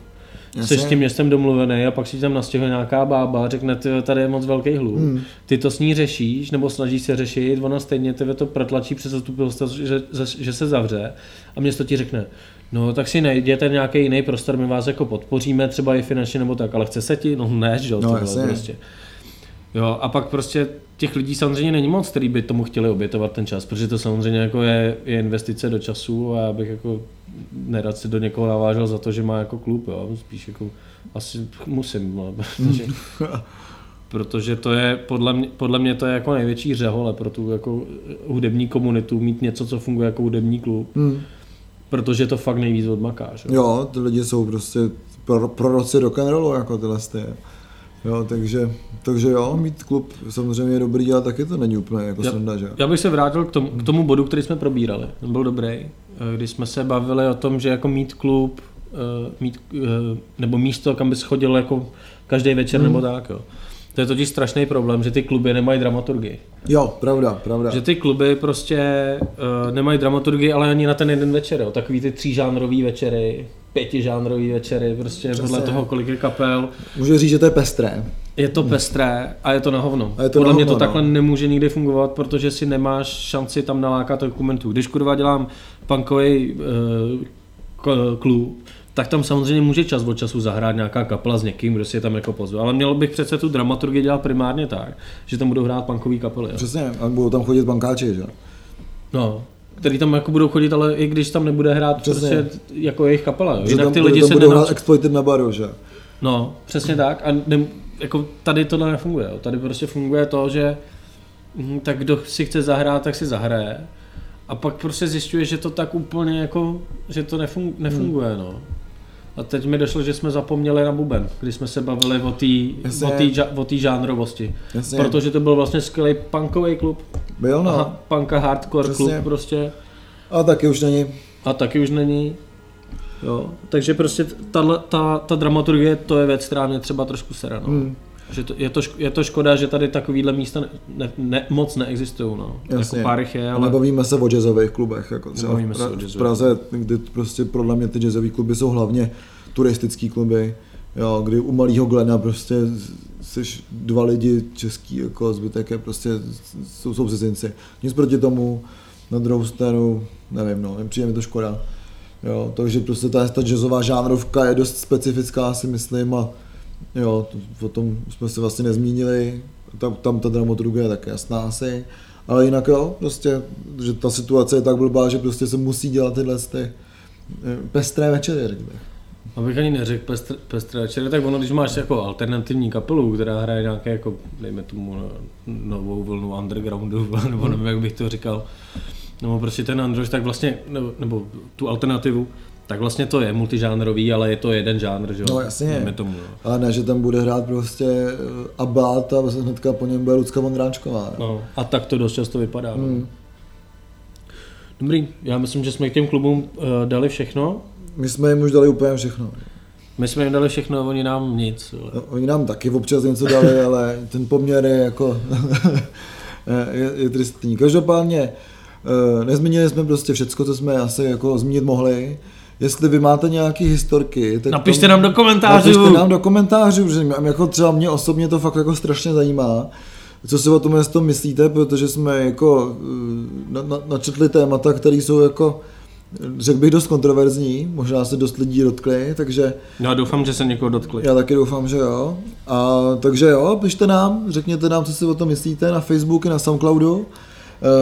A: jsi s tím městem domluvený a pak si tam nastěhuje nějaká bába a řekne, ty tady je moc velký hluk.
B: Hmm.
A: Ty to s ní řešíš, nebo snažíš se řešit, ona stejně tebe to protlačí přes zastupitelstvo, že, že se zavře a město ti řekne, no tak si najděte nějaký jiný prostor, my vás jako podpoříme, třeba i finančně nebo tak, ale chce se ti? No ne, že jo,
B: No,
A: to bylo prostě. Jo, a pak prostě těch lidí samozřejmě není moc, který by tomu chtěli obětovat ten čas, protože to samozřejmě jako je, je investice do času a já bych jako nerad si do někoho navážel za to, že má jako klub, jo, spíš jako asi musím, no, protože, protože to je, podle mě, podle mě to je jako největší řehole pro tu jako hudební komunitu, mít něco, co funguje jako hudební klub,
B: Hmm.
A: protože to fakt nejvíc odmakáš. Jo.
B: Jo, ty lidi jsou prostě pro, proroci rock'n'rollu, jako tyhle ty. Jo, takže, takže jo, mít klub samozřejmě je dobrý, ale taky to není úplně jako
A: Já-
B: sranda, že?
A: Já bych se vrátil k tomu, k tomu bodu, který jsme probírali. Ten byl dobrý. Eh, Když jsme se bavili o tom, že jako mít klub, eh, mít, eh, nebo místo, kam bys chodil jako každý večer
B: Hmm.
A: nebo tak. Jo. To je totiž strašný problém, že ty kluby nemají dramaturgii.
B: Jo, pravda, pravda.
A: Že ty kluby prostě uh, nemají dramaturgii, ale ani na ten jeden večer. Jo. Takový ty třížánrový večery, pětižánrový večery, prostě
B: Přesně.
A: podle toho, kolik je kapel.
B: Můžu říct, že to je pestré.
A: Je to pestré a je to na hovno.
B: A je to
A: Podle
B: na
A: mě
B: hovno,
A: to takhle
B: no.
A: nemůže nikdy fungovat, protože si nemáš šanci tam nalákat dokumentů. Když kurva dělám punkový uh, klub, tak tam samozřejmě může čas od času zahrát nějaká kapela s někým, kdo si je tam jako pozve. Ale měl bych přece tu dramaturgii dělat primárně tak, že tam budou hrát punkový kapely. Jo.
B: Přesně, a budou tam chodit bankáči, že?
A: No, který tam jako budou chodit, ale i když tam nebude hrát
B: Přesně.
A: prostě jako jejich kapela. Jo.
B: Že
A: Jinak
B: tam,
A: ty lidi
B: tam
A: se
B: budou hrát exploited na baru, že?
A: No, přesně tak. A ne, jako tady tohle nefunguje. Jo. Tady prostě funguje to, že hm, tak kdo si chce zahrát, tak si zahraje. A pak prostě zjišťuje, že to tak úplně jako, že to nefung, nefunguje,
B: Hmm.
A: no. A teď mi došlo, že jsme zapomněli na buben, když jsme se bavili o té o tý, ža- o tý žánrovosti.
B: Jasně.
A: Protože to byl vlastně skvělý punkový klub.
B: Byl, no.
A: Aha, punk a hardcore
B: Přesně.
A: klub prostě.
B: A taky už není.
A: A taky už není. Jo, takže prostě tahle, ta, ta dramaturgie, to je věc, která mě třeba trošku sere, no.
B: Hmm.
A: Že to, je, to, je to škoda, že tady takovýhle místa ne, ne, ne, moc neexistují, no.
B: Jasně.
A: Jako pár je,
B: Ale...
A: ale
B: Nebavíme se o jazzových klubech, jako třeba v,
A: Nebavíme se o
B: pra- v Praze, kdy prostě podle mě ty jazzové kluby jsou hlavně turistický kluby, jo, kdy u malého Glena prostě jsi dva lidi český, jako zbytek je prostě, jsou, jsou cizinci. Nic proti tomu, na druhou stranu, nevím, no, přijde mi to škoda. Jo, takže prostě ta, ta jazzová žánrovka je dost specifická, si myslím, a jo, to, o tom jsme se vlastně nezmínili, tam, tam ta dramaturgie je tak jasná asi, ale jinak jo, prostě, že ta situace je tak blbá, že prostě se musí dělat tyhle ty eh, pestré večery, řekl bych.
A: abych ani neřekl pestr, pestré večery, tak ono, když máš jako alternativní kapelu, která hraje nějaké jako, dejme tomu no, novou vlnu undergroundu, nebo nevím, jak bych to říkal, nebo prostě ten androž, tak vlastně, nebo, nebo tu alternativu, tak vlastně to je multižánrový, ale je to jeden žánr, že jo?
B: No, jasně.
A: Tomu, no.
B: A ne, že tam bude hrát prostě eh, Abát a hnedka po něm bude Lucka Vondráčková. No.
A: No, a tak to dost často vypadá. No.
B: Hmm.
A: Dobrý, já myslím, že jsme k těm klubům uh, dali všechno.
B: My jsme jim už dali úplně všechno.
A: My jsme jim dali všechno, a oni nám nic. Ale...
B: No, Oni nám taky občas něco dali, ale ten poměr je jako je, je tristní. Každopádně eh, nezmínili jsme prostě všecko, co jsme asi jako zmínit mohli. Jestli vy máte nějaké historky, tak
A: Napište nám do komentářů.
B: Napište nám do komentářů, že mě- jako třeba mě osobně to fakt jako strašně zajímá. Co si o tom to myslíte, protože jsme jako eh, na, na, načetli témata, které jsou jako, eh, řekl bych, dost kontroverzní, možná se dost lidí dotkli, takže
A: Já doufám, že se někoho dotkli.
B: já taky doufám, že jo. A takže jo, pište nám, řekněte nám, co si o tom myslíte na Facebooku, na Soundcloudu.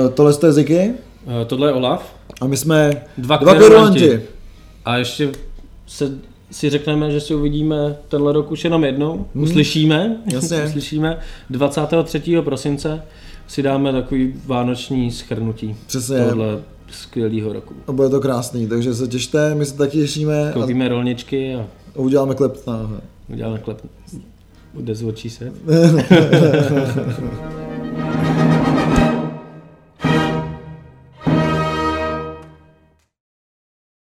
B: E, tohle je Ziky
A: Uh, tohle je Olaf.
B: a my jsme
A: Dva
B: dva kverulanti.
A: A ještě se, si řekneme, že si uvidíme tenhle rok už jenom jednou. Hmm. Uslyšíme.
B: Jasně.
A: Uslyšíme. 23. prosince si dáme takový vánoční schrnutí
B: Přesně.
A: tohle skvělého roku.
B: A bude to krásný, takže se těšte, my se taky těšíme a
A: Koupíme rolničky a
B: uděláme klep na
A: uděláme klep. Bude z očí se.